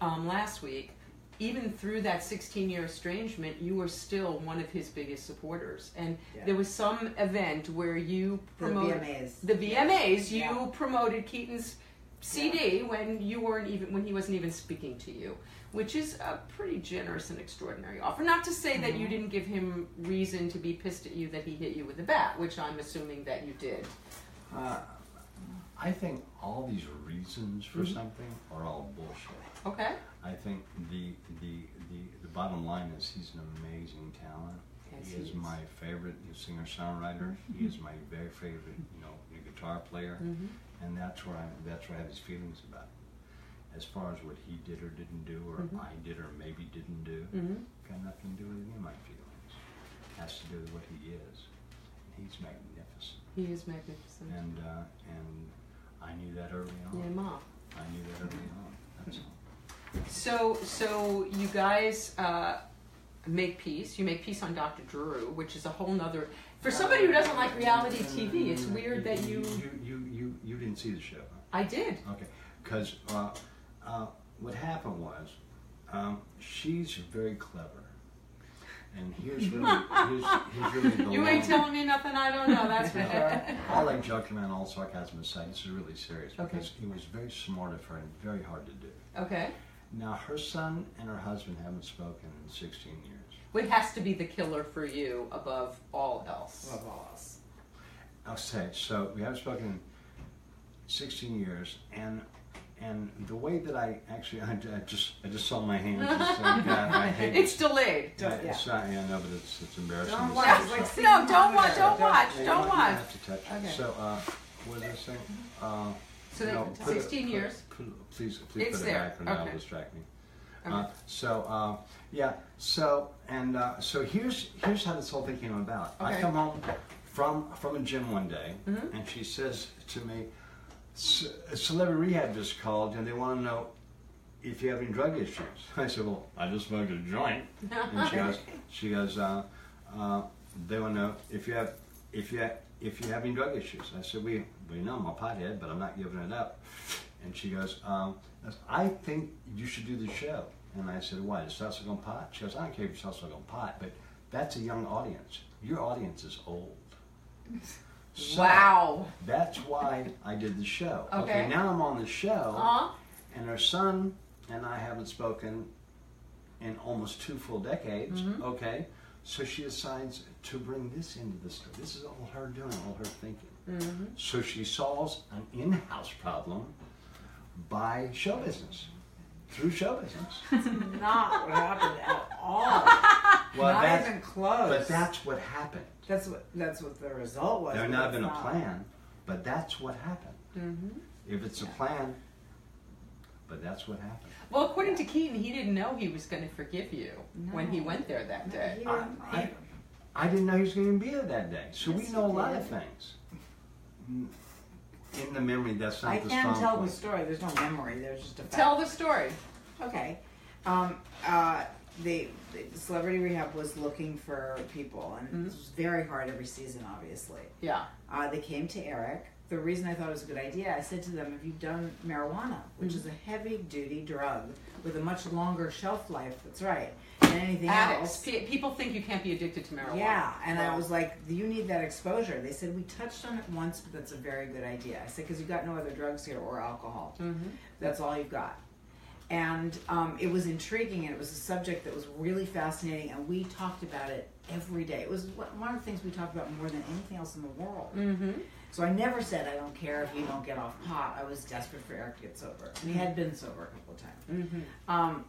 Speaker 2: um, last week, even through that 16 year estrangement, you were still one of his biggest supporters. And
Speaker 3: Yeah.
Speaker 2: there was some event where you
Speaker 3: The
Speaker 2: promoted
Speaker 3: VMAs.
Speaker 2: the VMAs. You
Speaker 3: Yeah.
Speaker 2: promoted Keaton's CD when you weren't even when he wasn't even speaking to you, which is a pretty generous and extraordinary offer. Not to say that you
Speaker 3: Mm-hmm.
Speaker 2: didn't give him reason to be pissed at you that he hit you with a bat, which I'm assuming that you did.
Speaker 4: Uh, I think all these reasons for
Speaker 2: Mm-hmm.
Speaker 4: something are all bullshit.
Speaker 2: Okay.
Speaker 4: I think the the the, the bottom line is he's an amazing talent.
Speaker 2: Yes,
Speaker 4: he
Speaker 2: he
Speaker 4: is
Speaker 2: is.
Speaker 4: my favorite singer songwriter. He is my very favorite, you know, guitar player,
Speaker 2: Mhm.
Speaker 4: and that's where I that's where I have his feelings about. It. As far as what he did or didn't do, or
Speaker 2: Mhm.
Speaker 4: I did or maybe didn't do,
Speaker 2: Mm-hmm.
Speaker 4: got nothing to do with any of my feelings. It has to do with what he is. And he's magnificent,
Speaker 2: He is magnificent.
Speaker 4: and uh, and I knew that early on.
Speaker 2: Yeah, Ma.
Speaker 4: I knew that early on. That's all.
Speaker 2: So, so you guys uh, make peace. You make peace on Dr. Drew, which is a whole nother. For somebody who doesn't like reality TV, it's weird that you.
Speaker 4: you you you, you didn't see the show. Huh?
Speaker 2: I did.
Speaker 4: Okay, because uh, uh, what happened was um, she's very clever, and here's really here's, here's really the
Speaker 2: You ain't telling me nothing I don't know. That's for sure.
Speaker 4: All like joking around, all sarcasm aside, this is really serious
Speaker 2: Okay.
Speaker 4: because it was very smart of her and very hard to do.
Speaker 2: Okay.
Speaker 4: Now her son and her husband haven't spoken in 16 years.
Speaker 2: What has to be the killer for you above all else?
Speaker 3: Above all else.
Speaker 4: I'll say so. We haven't spoken in 16 years, and and the way that I actually I, I just I just saw my hands. And said, God, I hate
Speaker 2: It's
Speaker 4: this.
Speaker 2: delayed.
Speaker 4: Yeah,
Speaker 3: Yeah.
Speaker 4: it's not, yeah, no, but it's it's embarrassing.
Speaker 3: Don't watch. It's like
Speaker 4: so-
Speaker 2: No, don't watch.
Speaker 3: monitor.
Speaker 2: Don't watch.
Speaker 4: Yeah, you
Speaker 2: Don't
Speaker 4: might- you might
Speaker 2: watch.
Speaker 4: have to touch it.
Speaker 3: Okay.
Speaker 4: So, uh, what was I saying? Uh,
Speaker 2: So they,
Speaker 4: no, put it-
Speaker 2: 16
Speaker 4: put-
Speaker 2: years.
Speaker 4: put- please, please
Speaker 2: It's
Speaker 4: put it
Speaker 2: there.
Speaker 4: back, or now it'll distract me.
Speaker 2: Okay.
Speaker 4: Uh, so, uh, yeah. So, and uh, so here's here's how this whole thing came about.
Speaker 2: Okay.
Speaker 4: I come home from from a gym one day,
Speaker 2: Mhm.
Speaker 4: and she says to me, "Ce- "Celebrity Rehab just called, and they want to know if you have any drug issues." I said, "Well, I just smoked a joint." And she goes, she goes, uh, uh, they want to know if you have, if you have, if you have any drug issues. I said, we, we know I'm a pothead, but I'm not giving it up. And she goes, um, I think you should do the show. And I said, why? Is Salsa on pot? She goes, I don't care if you're Salsa on pot, but that's a young audience. Your audience is old. So,
Speaker 2: Wow.
Speaker 4: That's why I did the show.
Speaker 2: Okay.
Speaker 4: now I'm on the show
Speaker 2: Uh-huh.
Speaker 4: and her son and I haven't spoken in almost two full decades.
Speaker 2: Mhm.
Speaker 4: Okay, so she decides to bring this into the story. This is all her doing, all her thinking.
Speaker 2: hmm
Speaker 4: So she solves an in-house problem by show business, through show business.
Speaker 3: That's Not what happened at all.
Speaker 4: Well,
Speaker 3: not
Speaker 4: that's,
Speaker 3: even close.
Speaker 4: but that's what happened.
Speaker 3: That's what that's what the result was.
Speaker 4: There
Speaker 3: but
Speaker 4: not
Speaker 3: it's
Speaker 4: been a plan, but that's what happened.
Speaker 2: hmm
Speaker 4: If it's a plan, but that's what happened.
Speaker 2: Well, according to Keaton, he didn't know he was going to forgive you when he went there that
Speaker 3: No,
Speaker 2: day.
Speaker 3: he
Speaker 4: I-
Speaker 3: didn't-
Speaker 4: I- I didn't know he was going to be there that day. So we know a lot
Speaker 3: did.
Speaker 4: of things. In the memory, that's not
Speaker 3: I
Speaker 4: the
Speaker 3: can't tell
Speaker 4: point.
Speaker 3: the story. There's no memory. There's just a fact.
Speaker 2: Tell the story.
Speaker 3: Okay. Um, uh, the, the Celebrity Rehab was looking for people, and
Speaker 2: Mhm.
Speaker 3: this was very hard every season, obviously.
Speaker 2: Yeah.
Speaker 3: Uh, they came to Eric. The reason I thought it was a good idea, I said to them, Have you done marijuana, which
Speaker 2: Mhm.
Speaker 3: is a heavy duty drug with a much longer shelf life, that's right, than anything
Speaker 2: Addicts.
Speaker 3: else?
Speaker 2: Pe- people think you can't be addicted to marijuana.
Speaker 3: Yeah, and I was like, you need that exposure. They said, we touched on it once, but that's a very good idea. I said, because you've got no other drugs here or alcohol.
Speaker 2: mhm.
Speaker 3: That's all you've got. And um, it was intriguing and it was a subject that was really fascinating and we talked about it every day. It was one of the things we talked about more than anything else in the world.
Speaker 2: Mm-hmm.
Speaker 3: so i never said i don't care if you don't get off pot. I was desperate for eric to get sober. And he had been sober a couple of times.
Speaker 2: Mm-hmm.
Speaker 3: um,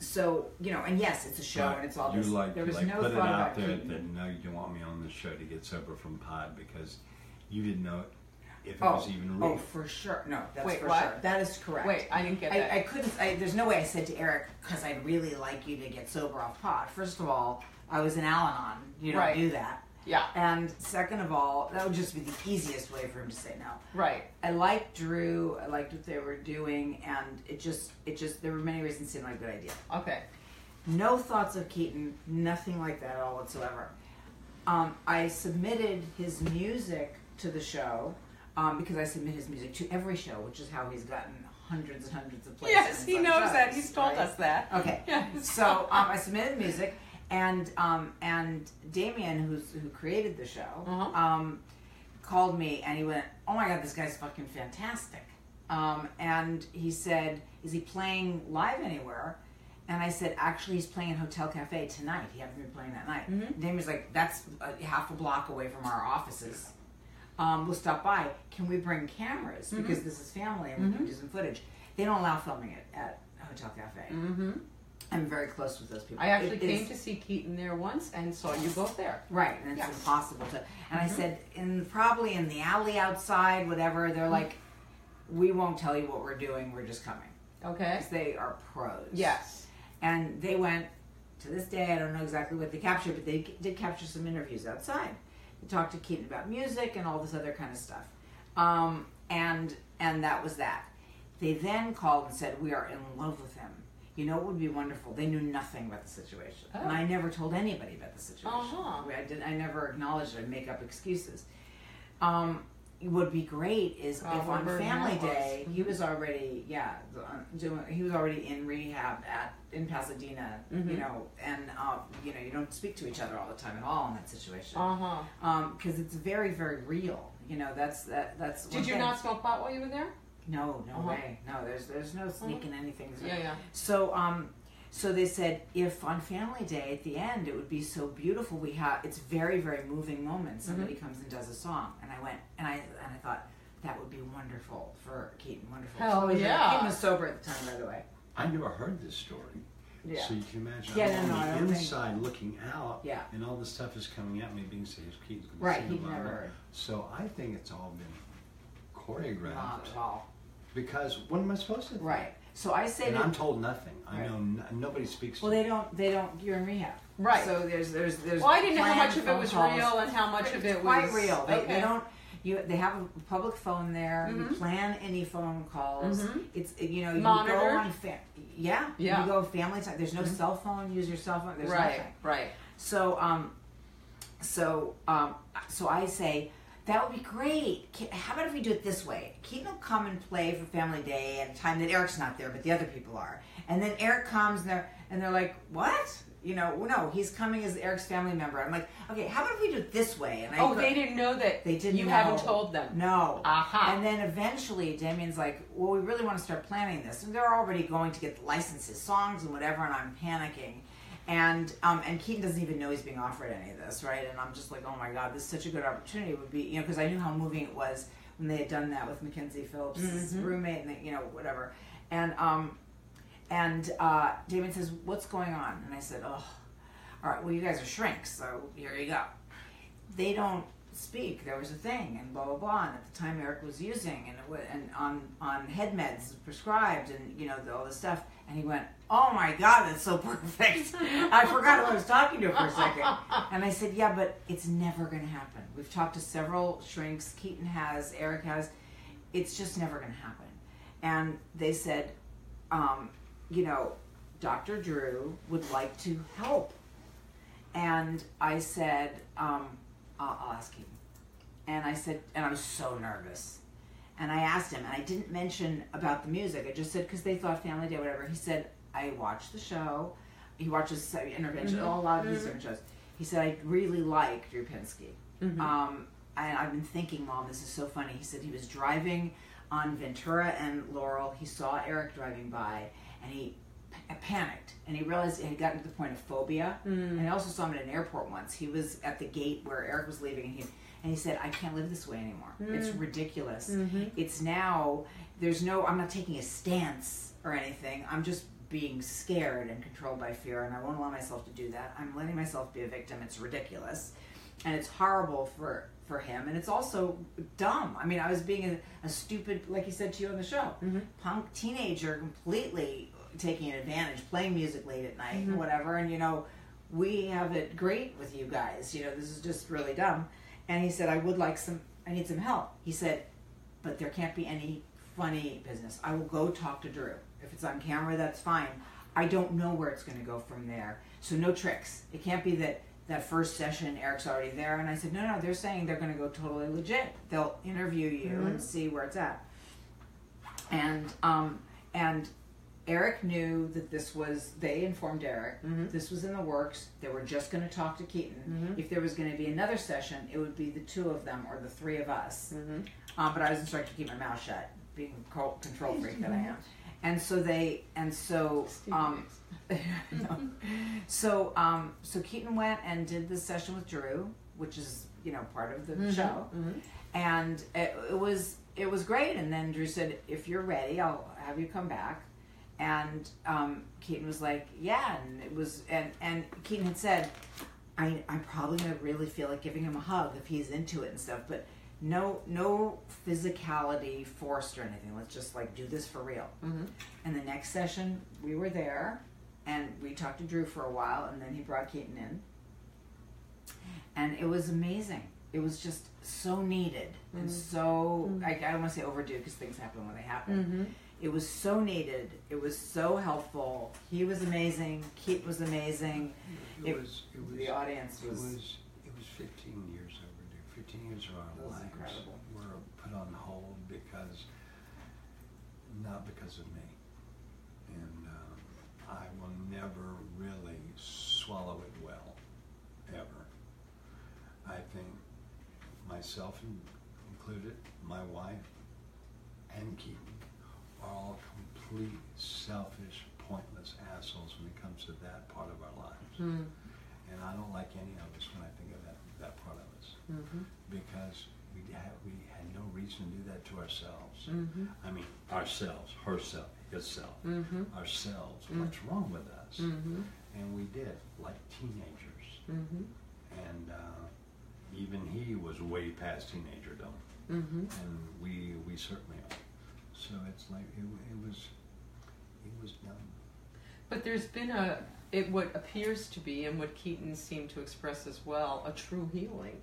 Speaker 3: so you know and yes it's a show
Speaker 4: But
Speaker 3: and it's all
Speaker 4: you
Speaker 3: this
Speaker 4: like,
Speaker 3: there was
Speaker 4: like
Speaker 3: no
Speaker 4: put it out
Speaker 3: about
Speaker 4: there
Speaker 3: Keaton.
Speaker 4: that no, you don't want me on this show to get sober from pod because you didn't know if it
Speaker 3: oh,
Speaker 4: was even real.
Speaker 3: oh for sure no that's
Speaker 2: Wait,
Speaker 3: for
Speaker 2: what?
Speaker 3: sure that is correct
Speaker 2: Wait, I didn't get that.
Speaker 3: I, I couldn't. I, there's no way I said to Eric because I'd really like you to get sober off pot. First of all, I was in Al-Anon. You don't
Speaker 2: Right.
Speaker 3: do that.
Speaker 2: yeah.
Speaker 3: And second of all, that would just be the easiest way for him to say no.
Speaker 2: Right.
Speaker 3: I liked Drew. I liked what they were doing, and it just, it just, there were many reasons it seemed like a good idea.
Speaker 2: Okay.
Speaker 3: No thoughts of Keaton, nothing like that at all whatsoever. Um, I submitted his music to the show um, because I submit his music to every show, which is how he's gotten hundreds and hundreds of placements.
Speaker 2: Yes, he knows that. He's told
Speaker 3: right?
Speaker 2: us that.
Speaker 3: Okay.
Speaker 2: Yes.
Speaker 3: So um, I submitted music, and um, and Damien, who's who created the show,
Speaker 2: Uh-huh.
Speaker 3: um, called me and he went, "Oh my god, this guy's fucking fantastic." Um, and he said, "Is he playing live anywhere?" And I said, "Actually, he's playing at Hotel Cafe tonight. He happened to be playing that night."
Speaker 2: Mhm.
Speaker 3: Damien's like, "That's a half a block away from our offices." Um, we'll stop by. Can we bring cameras
Speaker 2: Mm-hmm.
Speaker 3: because this is family and we can do some footage? They don't allow filming it at Hotel Cafe.
Speaker 2: Mm-hmm.
Speaker 3: I'm very close with those people.
Speaker 2: I actually
Speaker 3: It
Speaker 2: came
Speaker 3: is-
Speaker 2: to see Keaton there once and saw you both there.
Speaker 3: right, and it's
Speaker 2: Yes.
Speaker 3: impossible to. And I
Speaker 2: Mhm.
Speaker 3: said, in probably in the alley outside, whatever. They're like, we won't tell you what we're doing. We're just coming
Speaker 2: Okay.
Speaker 3: because they are pros.
Speaker 2: Yes.
Speaker 3: And they went. To this day, I don't know exactly what they captured, but they did capture some interviews outside. Talked to Keaton about music and all this other kind of stuff, um, and and that was that. They then called and said, "We are in love with him." You know, it would be wonderful. They knew nothing about the situation, and
Speaker 2: Oh.
Speaker 3: I never told anybody about the situation.
Speaker 2: Uh-huh.
Speaker 3: I did. I never acknowledged it. I'd make up excuses. Um, would be great is
Speaker 2: Oh,
Speaker 3: if on Family. Day he was already yeah uh, doing he was already in rehab at in Pasadena
Speaker 2: Mhm.
Speaker 3: you know and uh, you know you don't speak to each other all the time at all in that situation
Speaker 2: Uh huh.
Speaker 3: because it's very very real you know that's that that's
Speaker 2: Did you
Speaker 3: thing.
Speaker 2: not smoke pot while you were there?
Speaker 3: no no
Speaker 2: Uh-huh.
Speaker 3: way no there's there's no sneaking anything
Speaker 2: Yeah, yeah.
Speaker 3: so um so they said if on family day at the end it would be so beautiful we have it's very very moving moment. somebody
Speaker 2: Mm-hmm.
Speaker 3: comes and does a song and I went and I and I thought that would be wonderful for Keaton wonderful
Speaker 2: Hell
Speaker 3: So,
Speaker 2: yeah.
Speaker 3: Keaton was sober at the time by the way
Speaker 4: I never heard this story.
Speaker 3: yeah
Speaker 4: So you can imagine
Speaker 3: Yeah,
Speaker 4: I'm
Speaker 3: no, no,
Speaker 4: on
Speaker 3: don't
Speaker 4: the
Speaker 3: think-
Speaker 4: inside looking out
Speaker 3: yeah
Speaker 4: and all this stuff is coming at me being said Keaton's gonna
Speaker 3: right
Speaker 4: sing
Speaker 3: he'd
Speaker 4: blah, blah,
Speaker 3: never heard
Speaker 4: So I think it's all been choreographed.
Speaker 3: not
Speaker 4: choreographed
Speaker 3: at all
Speaker 4: because what am I supposed to think?
Speaker 3: right so I say
Speaker 4: And
Speaker 3: that
Speaker 4: I'm told nothing. I
Speaker 3: Right.
Speaker 4: know n- nobody speaks
Speaker 3: well
Speaker 4: to
Speaker 3: they
Speaker 4: me.
Speaker 3: don't they don't you're in rehab
Speaker 2: Right.
Speaker 3: so there's there's there's
Speaker 2: Well, I didn't know how much of it was
Speaker 3: calls.
Speaker 2: real and how much of
Speaker 3: It's
Speaker 2: it
Speaker 3: quite
Speaker 2: was
Speaker 3: real. They,
Speaker 2: okay.
Speaker 3: they don't. You, they have a public phone there. You
Speaker 2: Mhm.
Speaker 3: plan any phone calls.
Speaker 2: Mhm.
Speaker 3: It's you know you
Speaker 2: Monitored?
Speaker 3: go on fa- yeah
Speaker 2: Yeah.
Speaker 3: you go family time. There's no
Speaker 2: Mhm.
Speaker 3: cell phone. Use your cell phone. There's
Speaker 2: right,
Speaker 3: nothing.
Speaker 2: right.
Speaker 3: So um, so um, so I say that would be great. How about if we do it this way? Keaton will come and play for Family Day at a time that Eric's not there, but the other people are. And then Eric comes and they're and they're like, what? You know, no, he's coming as Eric's family member. I'm like, okay, how about if we do it this way? And I
Speaker 2: Oh,
Speaker 3: go-
Speaker 2: they didn't know that.
Speaker 3: They didn't
Speaker 2: You
Speaker 3: know.
Speaker 2: haven't told them.
Speaker 3: no.
Speaker 2: Aha.
Speaker 3: And then eventually Damien's like, well, we really want to start planning this. And they're already going to get the licenses, songs, and whatever, and I'm panicking. And um, and Keaton doesn't even know he's being offered any of this, right? And I'm just like, oh my God, this is such a good opportunity. It would be, you know, because I knew how moving it was when they had done that with Mackenzie Phillips'
Speaker 2: Mhm.
Speaker 3: roommate, and they, you know, whatever. And um, and uh, Damien says, what's going on? And I said, oh, all right, well, you guys are shrinks, so here you go they don't speak. There was a thing, and blah blah blah. And at the time, Eric was using and it wa- and on on head meds prescribed, and you know all this stuff. And he went, "Oh my God, that's so perfect." I forgot who I was talking to for a second. And I said, "Yeah, but it's never going to happen. We've talked to several shrinks. Keaton has, Eric has. It's just never going to happen." And they said, um, "You know, Dr. Drew would like to help." And I said, um, I'll, I'll ask him. And I said, and I was so nervous. And I asked him, and I didn't mention about the music. I just said, because they thought Family Day, whatever. He said, I watched the show. He watches uh, intervention,
Speaker 2: Mhm.
Speaker 3: a lot of these
Speaker 2: Mhm.
Speaker 3: different shows. He said, I really like Drew Pinsky.
Speaker 2: Mhm.
Speaker 3: Um, and I've been thinking, Mom, this is so funny. He said he was driving on Ventura and Laurel. He saw Eric driving by, and he p- panicked, and he realized he had gotten to the point of phobia. And I also saw him at an airport once. He was at the gate where Eric was leaving, and he and he said, "I can't live this way anymore. It's mm. ridiculous. Mm-hmm. It's now there's no. I'm not taking a stance or anything. I'm just." being scared and controlled by fear and I won't allow myself to do that. I'm letting myself be a victim. It's ridiculous. And it's horrible for for him and it's also dumb. I mean, I was being a, a stupid like he said to you on the show. Mm-hmm. Punk teenager completely taking advantage, playing music late at night and whatever and you know, we have it great with you guys. You know, this is just really dumb. And he said I would like some I need some help. He said, but there can't be any funny business. I will go talk to Drew. If it's on camera, that's fine. I don't know where it's going to go from there. So no tricks. It can't be that that first session Eric's already there. And I said, no, no, they're saying they're going to go totally legit. They'll interview you and see where it's at. And um, and Eric knew that this was. They informed Eric this was in the works. They were just going to talk to Keaton. If there was going to be another session, it would be the two of them or the three of us. Um, but I was instructed to keep my mouth shut, being a control freak that I am. And so they, and so, um, no. so, um, so Keaton went and did this session with Drew, which is, you know, part of the show. And it, it was, it was great. And then Drew said, if you're ready, I'll have you come back. And, um, Keaton was like, yeah. And it was, and, and Keaton had said, I, I'm probably gonna really feel like giving him a hug if he's into it and stuff, but no, no physicality forced or anything. Let's just like do this for real.
Speaker 2: Mhm.
Speaker 3: And the next session, we were there, and we talked to Drew for a while, and then he brought Keaton in, and it was amazing. It was just so needed and so I, I don't want to say overdue because things happen when they happen. It was so needed. It was so helpful. He was amazing. Keaton was amazing.
Speaker 4: It,
Speaker 3: It-
Speaker 4: was, it was,
Speaker 3: the audience
Speaker 4: it
Speaker 3: was-
Speaker 4: was, it was 15 years overdue. 15 years of our lives
Speaker 3: incredible.
Speaker 4: were put on hold because, not because of me. And um, I will never really swallow it well, ever. I think myself included, my wife, and Keaton all complete selfish, pointless assholes when it comes to that part of our lives.
Speaker 2: Mm.
Speaker 4: And I don't like any of us when I think of that, that part of us.
Speaker 2: Mhm.
Speaker 4: Because we had, we had no reason to do that to ourselves.
Speaker 2: Mhm.
Speaker 4: I mean, ourselves, herself, himself,
Speaker 2: Mhm.
Speaker 4: ourselves.
Speaker 2: Mm.
Speaker 4: What's wrong with us?
Speaker 2: Mhm.
Speaker 4: And we did, like teenagers.
Speaker 2: Mhm.
Speaker 4: And uh, even he was way past teenagerdom.
Speaker 2: Mhm.
Speaker 4: And we, we certainly are. So it's like, it, it was, it was dumb.
Speaker 2: But there's been a, it what appears to be, and what Keaton seemed to express as well, a true healing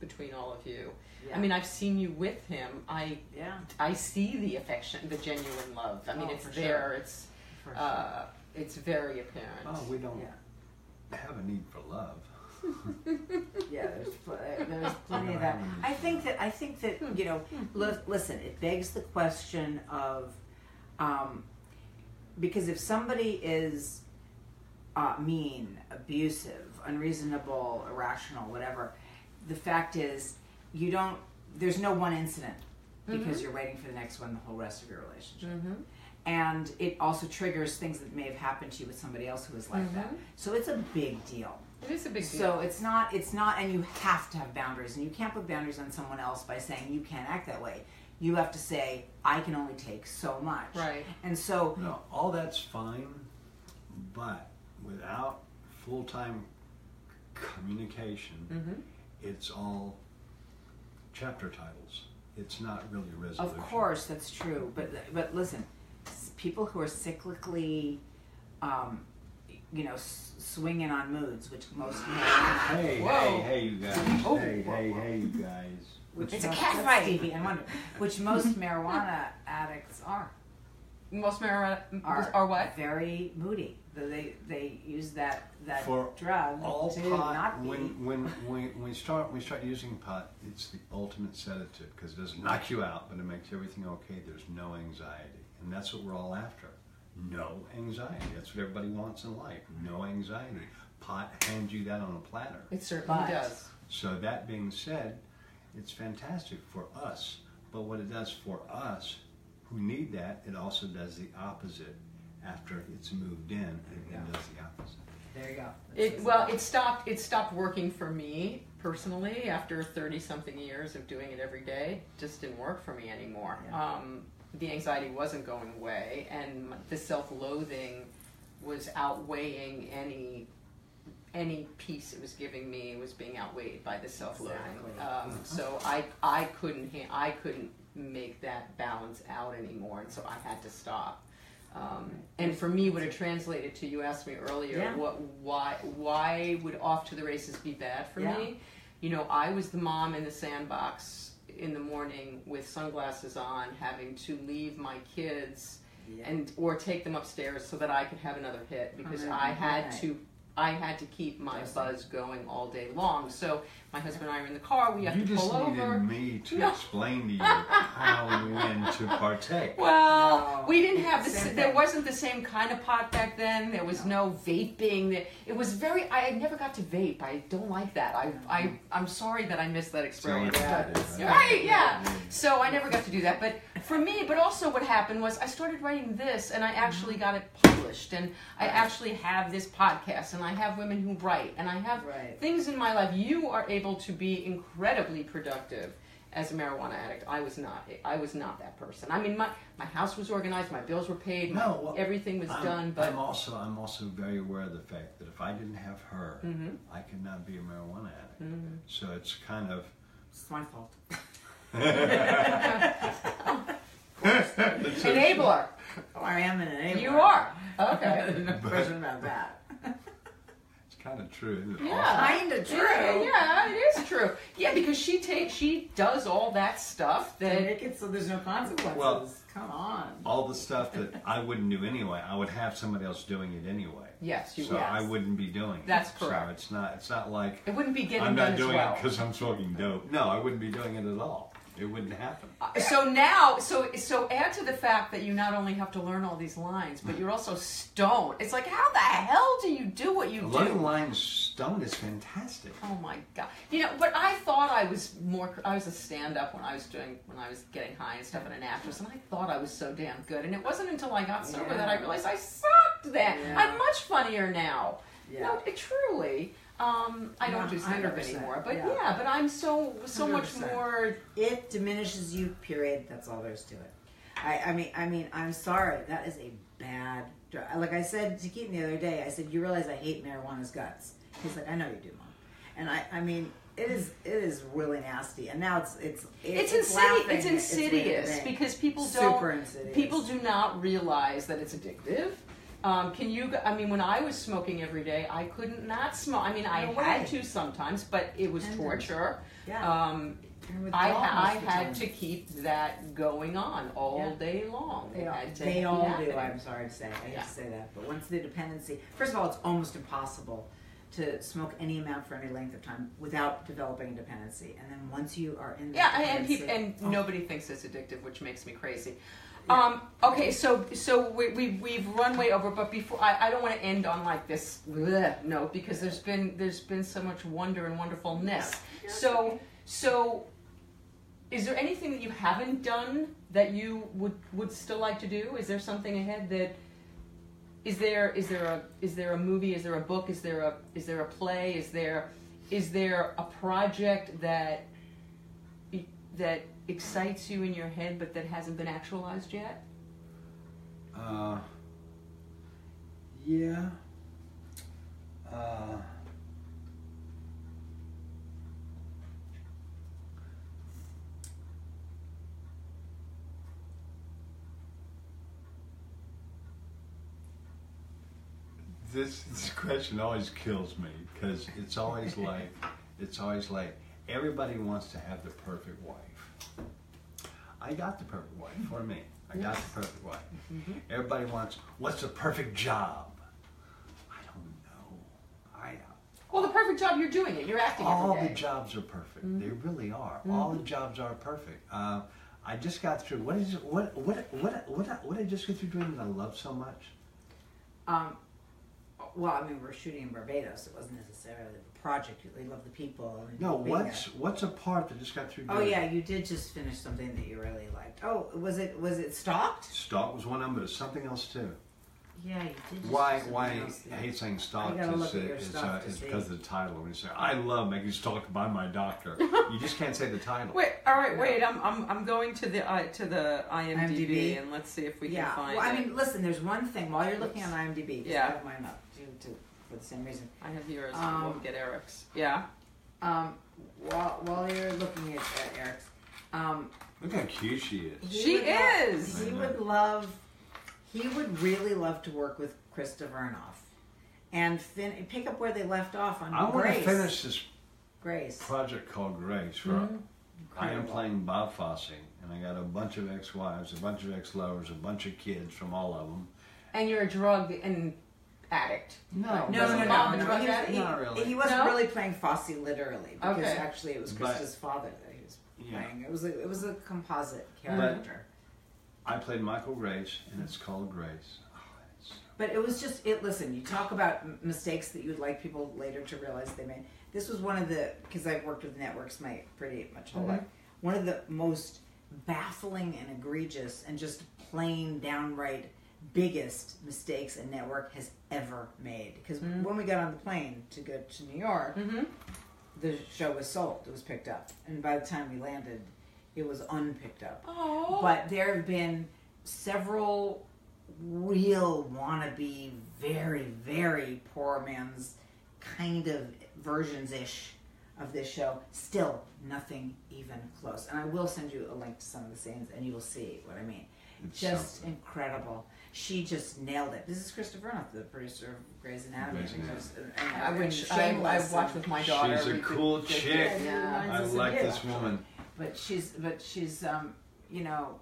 Speaker 2: between all of you.
Speaker 3: Yeah.
Speaker 2: I mean, I've seen you with him. I
Speaker 3: yeah,
Speaker 2: I see the affection, the genuine love. I mean,
Speaker 3: Oh,
Speaker 2: it's there.
Speaker 3: sure.
Speaker 2: It's
Speaker 3: for sure.
Speaker 2: uh, it's very apparent.
Speaker 4: Oh, we don't
Speaker 3: Yeah.
Speaker 4: have a need for love.
Speaker 3: Yeah, there's pl- uh, there's plenty of that. I think that I think that you know, li- listen, it begs the question of, um, because if somebody is uh, mean, abusive, unreasonable, irrational, whatever, the fact is you don't. There's no one incident because you're waiting for the next one the whole rest of your relationship.
Speaker 2: Mm-hmm.
Speaker 3: And it also triggers things that may have happened to you with somebody else who was like that.
Speaker 2: Mhm.
Speaker 3: So it's a big deal.
Speaker 2: It is a big deal.
Speaker 3: So it's not, it's not, and you have to have boundaries, and you can't put boundaries on someone else by saying you can't act that way. You have to say, I can only take so much.
Speaker 2: Right.
Speaker 3: And so,
Speaker 4: No, all that's fine, but without full-time communication,
Speaker 2: Mhm.
Speaker 4: it's all chapter titles. It's not really a resolution.
Speaker 3: of course, that's true. But but listen, people who are cyclically, um, you know, s- swinging on moods, which most
Speaker 4: Hey,
Speaker 2: Whoa.
Speaker 4: hey, hey, you guys.
Speaker 2: Oh.
Speaker 4: Hey, hey, hey, you guys.
Speaker 3: which
Speaker 2: It's a
Speaker 3: most-
Speaker 2: cat fight.
Speaker 3: Stevie and Wonder, which most marijuana addicts are.
Speaker 2: Most marijuana
Speaker 3: Are,
Speaker 2: are what?
Speaker 3: Very moody. They they use that that
Speaker 4: For
Speaker 3: drug
Speaker 4: All
Speaker 3: to
Speaker 4: pot,
Speaker 3: not be.
Speaker 4: when, when, when, when we start, we start using pot, it's the ultimate sedative because it doesn't knock you out, but it makes everything okay. There's no anxiety. And that's what we're all after. No anxiety. That's what everybody wants in life. No anxiety. Pot hands you that on a platter.
Speaker 2: It certainly
Speaker 3: But-
Speaker 2: does.
Speaker 4: So that being said, it's fantastic for us But what it does for us who need that, it also does the opposite. After it's moved in, it,
Speaker 3: Yeah.
Speaker 4: does the opposite.
Speaker 3: There you go.
Speaker 2: It well, it stopped. It stopped working for me personally after thirty something years of doing it every day. Just didn't work for me anymore.
Speaker 3: Yeah.
Speaker 2: Um, the anxiety wasn't going away, and the self-loathing was outweighing any any peace it was giving me was being outweighed by the self-loathing.
Speaker 3: Exactly.
Speaker 2: Um, so I I couldn't I couldn't make that balance out anymore, and so I had to stop. Um, and for me, what it translated to, you asked me earlier,
Speaker 3: Yeah.
Speaker 2: what, why, why would off to the races be bad for
Speaker 3: Yeah.
Speaker 2: me? You know, I was the mom in the sandbox in the morning with sunglasses on, having to leave my kids
Speaker 3: Yeah.
Speaker 2: and or take them upstairs so that I could have another hit because
Speaker 3: Another
Speaker 2: I had to, I had to keep my buzz going all day long. So my husband and I are in the car. We have
Speaker 4: you
Speaker 2: to
Speaker 4: just needed me to
Speaker 2: No.
Speaker 4: explain to you how and when to partake.
Speaker 2: Well,
Speaker 3: No.
Speaker 2: we didn't have the
Speaker 3: Same
Speaker 2: there wasn't the same kind of pot back then. There was no, vaping. There- It was very. I never got to vape. I don't like that. I I mm-hmm. I'm sorry that I missed that experience.
Speaker 4: Yeah,
Speaker 2: but- right? Yeah. So I never got to do that. But for me, but also what happened was I started writing this, and I actually got it published, and I actually have this podcast, and I have women who write, and I have
Speaker 3: Right.
Speaker 2: things in my life. You are able to be incredibly productive as a marijuana addict. I was not. I was not that person. I mean, my my house was organized, my bills were paid, my,
Speaker 4: No, well,
Speaker 2: everything was
Speaker 4: I'm,
Speaker 2: done. But
Speaker 4: I'm also I'm also very aware of the fact that if I didn't have her,
Speaker 2: Mhm.
Speaker 4: I could not be a marijuana addict.
Speaker 2: Mhm.
Speaker 4: So it's kind of
Speaker 3: It's my fault.
Speaker 2: enabler,
Speaker 3: Oh, I am an enabler.
Speaker 2: you are okay.
Speaker 3: no question about that.
Speaker 4: it's kind of true, isn't it?
Speaker 2: Yeah.
Speaker 3: Kinda true.
Speaker 2: Yeah, yeah, it is true. Yeah, because she takes, she does all that stuff
Speaker 3: To
Speaker 2: that.
Speaker 3: make it so there's no consequences.
Speaker 4: Well-
Speaker 3: Come on.
Speaker 4: All the stuff that I wouldn't do anyway, I would have somebody else doing it anyway.
Speaker 2: Yes, you
Speaker 4: so
Speaker 2: would.
Speaker 4: I wouldn't be doing it.
Speaker 2: That's
Speaker 4: So it's not it's not like
Speaker 2: It wouldn't be getting
Speaker 4: I'm
Speaker 2: done
Speaker 4: not
Speaker 2: as
Speaker 4: doing
Speaker 2: well.
Speaker 4: it because I'm smoking dope. No, I wouldn't be doing it at all. It wouldn't happen.
Speaker 2: Uh, so now, so so add to the fact that you not only have to learn all these lines, but you're also stoned. It's like, how the hell do you do what you do?
Speaker 4: Learning lines stone is fantastic.
Speaker 2: Oh my god! You know, but I thought I was more. I was a stand-up when I was doing when I was getting high and stuff, and an actress, and I thought I was so damn good. And it wasn't until I got sober
Speaker 3: Yeah.
Speaker 2: that I realized I sucked. Then
Speaker 3: Yeah.
Speaker 2: I'm much funnier now.
Speaker 3: Yeah.
Speaker 2: No, it, truly. Um, I don't
Speaker 3: Yeah,
Speaker 2: do stand-up
Speaker 3: 100%,
Speaker 2: anymore, but
Speaker 3: yeah.
Speaker 2: yeah. but I'm so so much
Speaker 3: 100%.
Speaker 2: more.
Speaker 3: It diminishes you. Period. That's all there is to it. I, I mean, I mean, I'm sorry. That is a bad. drug. Like I said to Keaton the other day, I said, "You realize I hate marijuana's guts." He's like, "I know you do, mom." And I, I mean, it is, it is really nasty. And now it's, it's,
Speaker 2: It's,
Speaker 3: it's,
Speaker 2: insidious. It's
Speaker 3: its way to
Speaker 2: insidious
Speaker 3: bank.
Speaker 2: because people don't.
Speaker 3: insidious.
Speaker 2: People do not realize that it's addictive. Um, can you? I mean, when I was smoking every day, I couldn't not smoke. I mean, I had to sometimes, but it was torture.
Speaker 3: Yeah.
Speaker 2: Um, I, I
Speaker 3: most of the
Speaker 2: had to keep that going on all
Speaker 3: Yeah.
Speaker 2: day long.
Speaker 3: They all, they all do.
Speaker 2: happening.
Speaker 3: I'm sorry to say. I hate
Speaker 2: Yeah.
Speaker 3: to say that, but once the dependency, first of all, it's almost impossible to smoke any amount for any length of time without developing a dependency. And then once you are in,
Speaker 2: Yeah, and and, and
Speaker 3: oh,
Speaker 2: nobody thinks it's addictive, which makes me crazy. Um, okay, so so we, we we've run way over, but before I, I don't want to end on like this bleh note because there's been there's been so much wonder and wonderfulness. So so, is there anything that you haven't done that you would would still like to do? Is there something ahead that is there is there a is there a movie? Is there a book? Is there a is there a play? Is there is there a project that that excites you in your head but that hasn't been actualized yet?
Speaker 4: Uh, yeah. Uh, this, this question always kills me because it's always like it's always like everybody wants to have the perfect wife. I got the perfect wife for me. I got the perfect wife. Everybody wants what's the perfect job? I don't know. I
Speaker 2: Well, the perfect job you're doing it. You're acting
Speaker 4: all
Speaker 2: every
Speaker 4: the
Speaker 2: day.
Speaker 4: jobs are perfect. They really are. All the jobs are perfect. Uh, I just got through. What is what what what what what I just get through doing that I love so much?
Speaker 2: um,
Speaker 3: well, I mean, we're shooting in Barbados. It wasn't necessarily the project. We love the people.
Speaker 4: No,
Speaker 3: being
Speaker 4: what's what's a part that just got through?
Speaker 3: there. Oh yeah, you did just finish something that you really liked. Oh, was it was it stalked?
Speaker 4: Stalk was one of them, but it's something else too.
Speaker 3: Yeah, you did.
Speaker 4: Why? Why? I hate saying stalked.
Speaker 3: gotta
Speaker 4: It's, uh,
Speaker 3: your
Speaker 4: it's,
Speaker 3: stuff to
Speaker 4: it's
Speaker 3: see.
Speaker 4: because of the title. When you say, "I love making stalked by my doctor," you just can't say the title.
Speaker 2: Wait, all right, wait. I'm I'm, I'm going to the uh, to the IMDb,
Speaker 3: IMDb?
Speaker 2: and let's see if we
Speaker 3: yeah.
Speaker 2: can find
Speaker 3: well, I
Speaker 2: it.
Speaker 3: mean, listen. There's one thing. While you're looking on IMDb.
Speaker 2: Yeah.
Speaker 3: Have mine up to, to, for the same reason.
Speaker 2: I have yours.
Speaker 3: Um,
Speaker 2: we'll get Eric's. Yeah.
Speaker 3: Um, while while you're looking at, at Eric's, um,
Speaker 4: Look how cute she is.
Speaker 3: he
Speaker 2: She
Speaker 3: would love-
Speaker 2: is!
Speaker 3: he would love. He would really love to work with Krista Vernoff, and fin- pick up where they left off on
Speaker 4: I want to
Speaker 3: Grace.
Speaker 4: finish this
Speaker 3: Grace.
Speaker 4: project called Grace. For
Speaker 2: Mhm.
Speaker 4: I am
Speaker 3: Incredible.
Speaker 4: playing Bob Fosse, and I got a bunch of ex-wives, a bunch of ex-lovers, a bunch of kids from all of them.
Speaker 2: And you're a drug and addict.
Speaker 4: No,
Speaker 3: No, no, no, no. no. He,
Speaker 2: addict?
Speaker 3: he,
Speaker 4: Not really.
Speaker 3: he wasn't
Speaker 2: No?
Speaker 3: really playing Fosse literally because
Speaker 2: Okay.
Speaker 3: actually it was
Speaker 4: But-
Speaker 3: Krista's father that he was
Speaker 4: Yeah.
Speaker 3: playing. It was a, it was a composite character.
Speaker 4: I played Michael Grace, and it's called Grace. Oh, it's
Speaker 3: But it was just it. Listen, you talk about mistakes that you would like people later to realize they made. This was one of the because I've worked with networks my pretty much whole
Speaker 2: Mhm.
Speaker 3: life. One of the most baffling and egregious and just plain downright biggest mistakes a network has ever made. Because
Speaker 2: Mhm.
Speaker 3: when we got on the plane to go to New York,
Speaker 2: Mm-hmm.
Speaker 3: the show was sold. It was picked up, and by the time we landed, it was unpicked up.
Speaker 2: Oh.
Speaker 3: But there have been several real wannabe, very, very poor man's kind of versions ish of this show. Still, nothing even close. And I will send you a link to some of the scenes, and you will see what I mean.
Speaker 4: It's
Speaker 3: Just
Speaker 4: something.
Speaker 3: incredible. She just nailed it. This is Krista Vernoff, the producer of Grey's Anatomy.
Speaker 4: Grey's
Speaker 3: and
Speaker 4: Anatomy.
Speaker 3: just- and-
Speaker 2: I
Speaker 3: and
Speaker 2: wish I, I watched with my daughter.
Speaker 4: She's a
Speaker 2: We could
Speaker 4: cool chick.
Speaker 2: Yeah.
Speaker 3: Reminds
Speaker 4: I like this
Speaker 3: actually.
Speaker 4: woman.
Speaker 3: but she's but she's um you know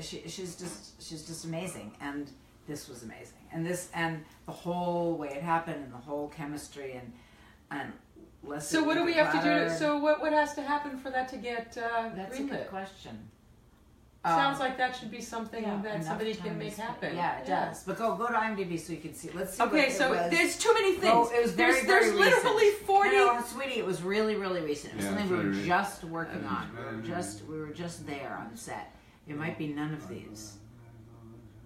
Speaker 3: she, she's just she's just amazing and this was amazing and this and the whole way it happened and the whole chemistry and and Leslie
Speaker 2: So what do we have to do? To, so what what has to happen for that to get uh,
Speaker 3: that's a good
Speaker 2: greenlit?
Speaker 3: Question
Speaker 2: Sounds
Speaker 3: Um,
Speaker 2: like that should be something
Speaker 3: yeah,
Speaker 2: that somebody can make happen.
Speaker 3: yeah it does but go go to IMDb so you can see let's see
Speaker 2: Okay,
Speaker 3: what
Speaker 2: so
Speaker 3: it was.
Speaker 2: there's too many things.
Speaker 3: Oh, it was very,
Speaker 2: there's
Speaker 3: very
Speaker 2: there's literally forty.
Speaker 3: No, no, sweetie, it was really, really recent. It was
Speaker 4: Yeah,
Speaker 3: something we were
Speaker 4: recent.
Speaker 3: just working on. We were just we were just there on set. It might be none of these.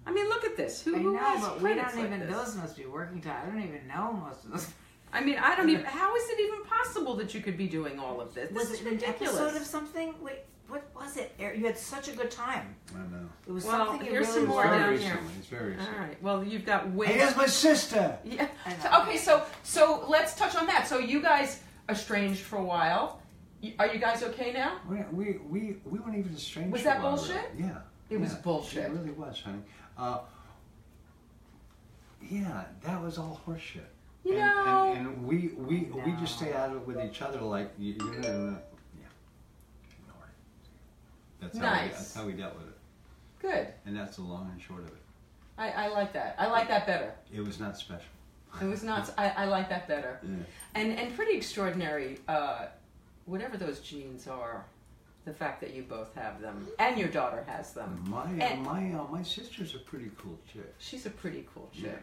Speaker 2: I mean, look at this. Who,
Speaker 3: I know,
Speaker 2: has
Speaker 3: but we don't
Speaker 2: like
Speaker 3: even.
Speaker 2: this?
Speaker 3: Those must be working time. I don't even know most of those.
Speaker 2: I mean, I don't even. How is it even possible that you could be doing all of this? This
Speaker 3: Was
Speaker 2: is
Speaker 3: it an
Speaker 2: ridiculous.
Speaker 3: episode of something? Wait, what was it? Eric, You had such a good time.
Speaker 4: I know.
Speaker 3: It was
Speaker 2: Well,
Speaker 3: something you
Speaker 2: here's
Speaker 3: really
Speaker 2: some more
Speaker 3: loved.
Speaker 2: down
Speaker 4: very
Speaker 2: here.
Speaker 4: It's very recent.
Speaker 2: All right. Well, you've got way.
Speaker 4: Hey, that's my sister.
Speaker 2: Yeah. So, okay, so so let's touch on that. So you guys estranged for a while. Are you guys okay now?
Speaker 4: We we we, we weren't even estranged.
Speaker 2: Was that
Speaker 4: while,
Speaker 2: bullshit?
Speaker 4: really. Yeah.
Speaker 2: It was bullshit.
Speaker 4: It really was, honey. Uh, yeah, that was all horseshit.
Speaker 2: You
Speaker 4: and,
Speaker 2: know.
Speaker 4: and, and we we we just stayed out of it with each other, like you, you know, yeah. Ignore it. That's how we,
Speaker 2: Nice.
Speaker 4: that's how we dealt with it,
Speaker 2: Good.
Speaker 4: and that's the long and short of it.
Speaker 2: I, I like that. I like that better.
Speaker 4: It was not special.
Speaker 2: It was not. I, I like that better.
Speaker 4: Yeah.
Speaker 2: And and pretty extraordinary. Uh, whatever those genes are, the fact that you both have them and your daughter has them.
Speaker 4: My
Speaker 2: And-
Speaker 4: my uh, my sister's a pretty cool chick.
Speaker 2: She's a pretty cool chick.
Speaker 4: Yeah.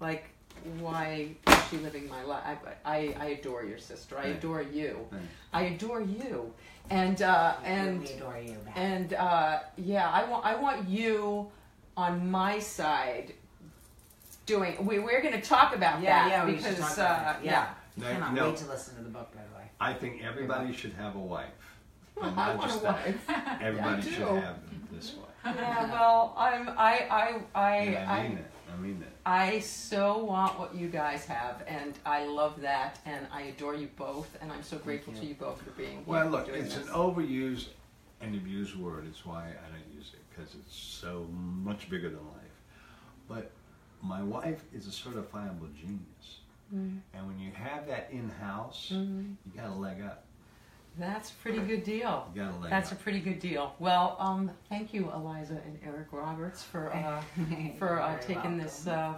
Speaker 2: Like, why is she living my life? I, I, I adore your sister. I
Speaker 4: Yeah.
Speaker 2: adore you.
Speaker 4: Thanks.
Speaker 2: I adore you. And uh, and
Speaker 3: we adore you. Back.
Speaker 2: and uh, yeah, I want I want you on my side. Doing we we're going to talk about
Speaker 3: yeah,
Speaker 2: that
Speaker 3: yeah, we should
Speaker 2: because
Speaker 3: about
Speaker 2: uh,
Speaker 3: that.
Speaker 2: yeah.
Speaker 3: yeah.
Speaker 4: No,
Speaker 3: Cannot
Speaker 4: no.
Speaker 3: wait to listen to the book. By the way.
Speaker 4: I think everybody should have a wife. And
Speaker 2: I
Speaker 4: not
Speaker 2: want a
Speaker 4: just that.
Speaker 2: wife.
Speaker 4: Everybody
Speaker 2: I
Speaker 4: should have this wife.
Speaker 2: yeah, well, I'm I I I
Speaker 4: And I
Speaker 2: I,
Speaker 4: mean it. I mean it.
Speaker 2: I so want what you guys have, and I love that, and I adore you both, and I'm so grateful to you both for being here.
Speaker 4: Well, look,
Speaker 2: doing
Speaker 4: it's
Speaker 2: this.
Speaker 4: an overused and abused word. It's why I don't use it because it's so much bigger than life. But my wife is a certifiable genius,
Speaker 2: Mm.
Speaker 4: and when you have that in house,
Speaker 2: Mhm.
Speaker 4: you got a leg up.
Speaker 2: That's a pretty good deal.
Speaker 4: You got a leg
Speaker 2: That's a pretty good deal. Well, um, thank you, Eliza and Eric Roberts, for uh, for uh,
Speaker 3: You're
Speaker 2: taking this uh,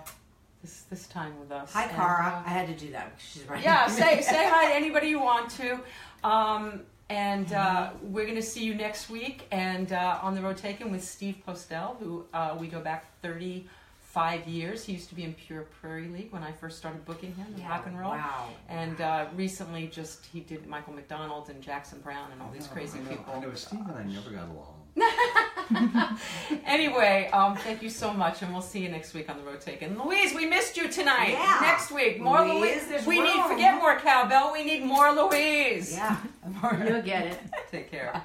Speaker 2: this this time with us.
Speaker 3: Hi,
Speaker 2: And,
Speaker 3: Cara.
Speaker 2: uh,
Speaker 3: I had to do that because she's right.
Speaker 2: yeah, say say hi to anybody you want to. Um, and uh, we're going to see you next week and uh, on the road taken with Steve Postell, who uh, we go back five years. He used to be in Pure Prairie League when I first started booking him in
Speaker 3: Yeah,
Speaker 2: rock and roll.
Speaker 3: Wow.
Speaker 2: And uh, recently, just he did Michael McDonald and Jackson Browne and all these
Speaker 4: No,
Speaker 2: crazy
Speaker 4: I know,
Speaker 2: people.
Speaker 4: I know Steve and I never got along.
Speaker 2: Anyway, um, thank you so much, and we'll see you next week on the road taken. Louise, we missed you tonight.
Speaker 3: Yeah.
Speaker 2: Next week, more
Speaker 3: Louise,
Speaker 2: Louise.
Speaker 3: there's
Speaker 2: we need
Speaker 3: room.
Speaker 2: forget more cowbell. We need more Louise.
Speaker 3: Yeah.
Speaker 1: You'll get it.
Speaker 2: Take care.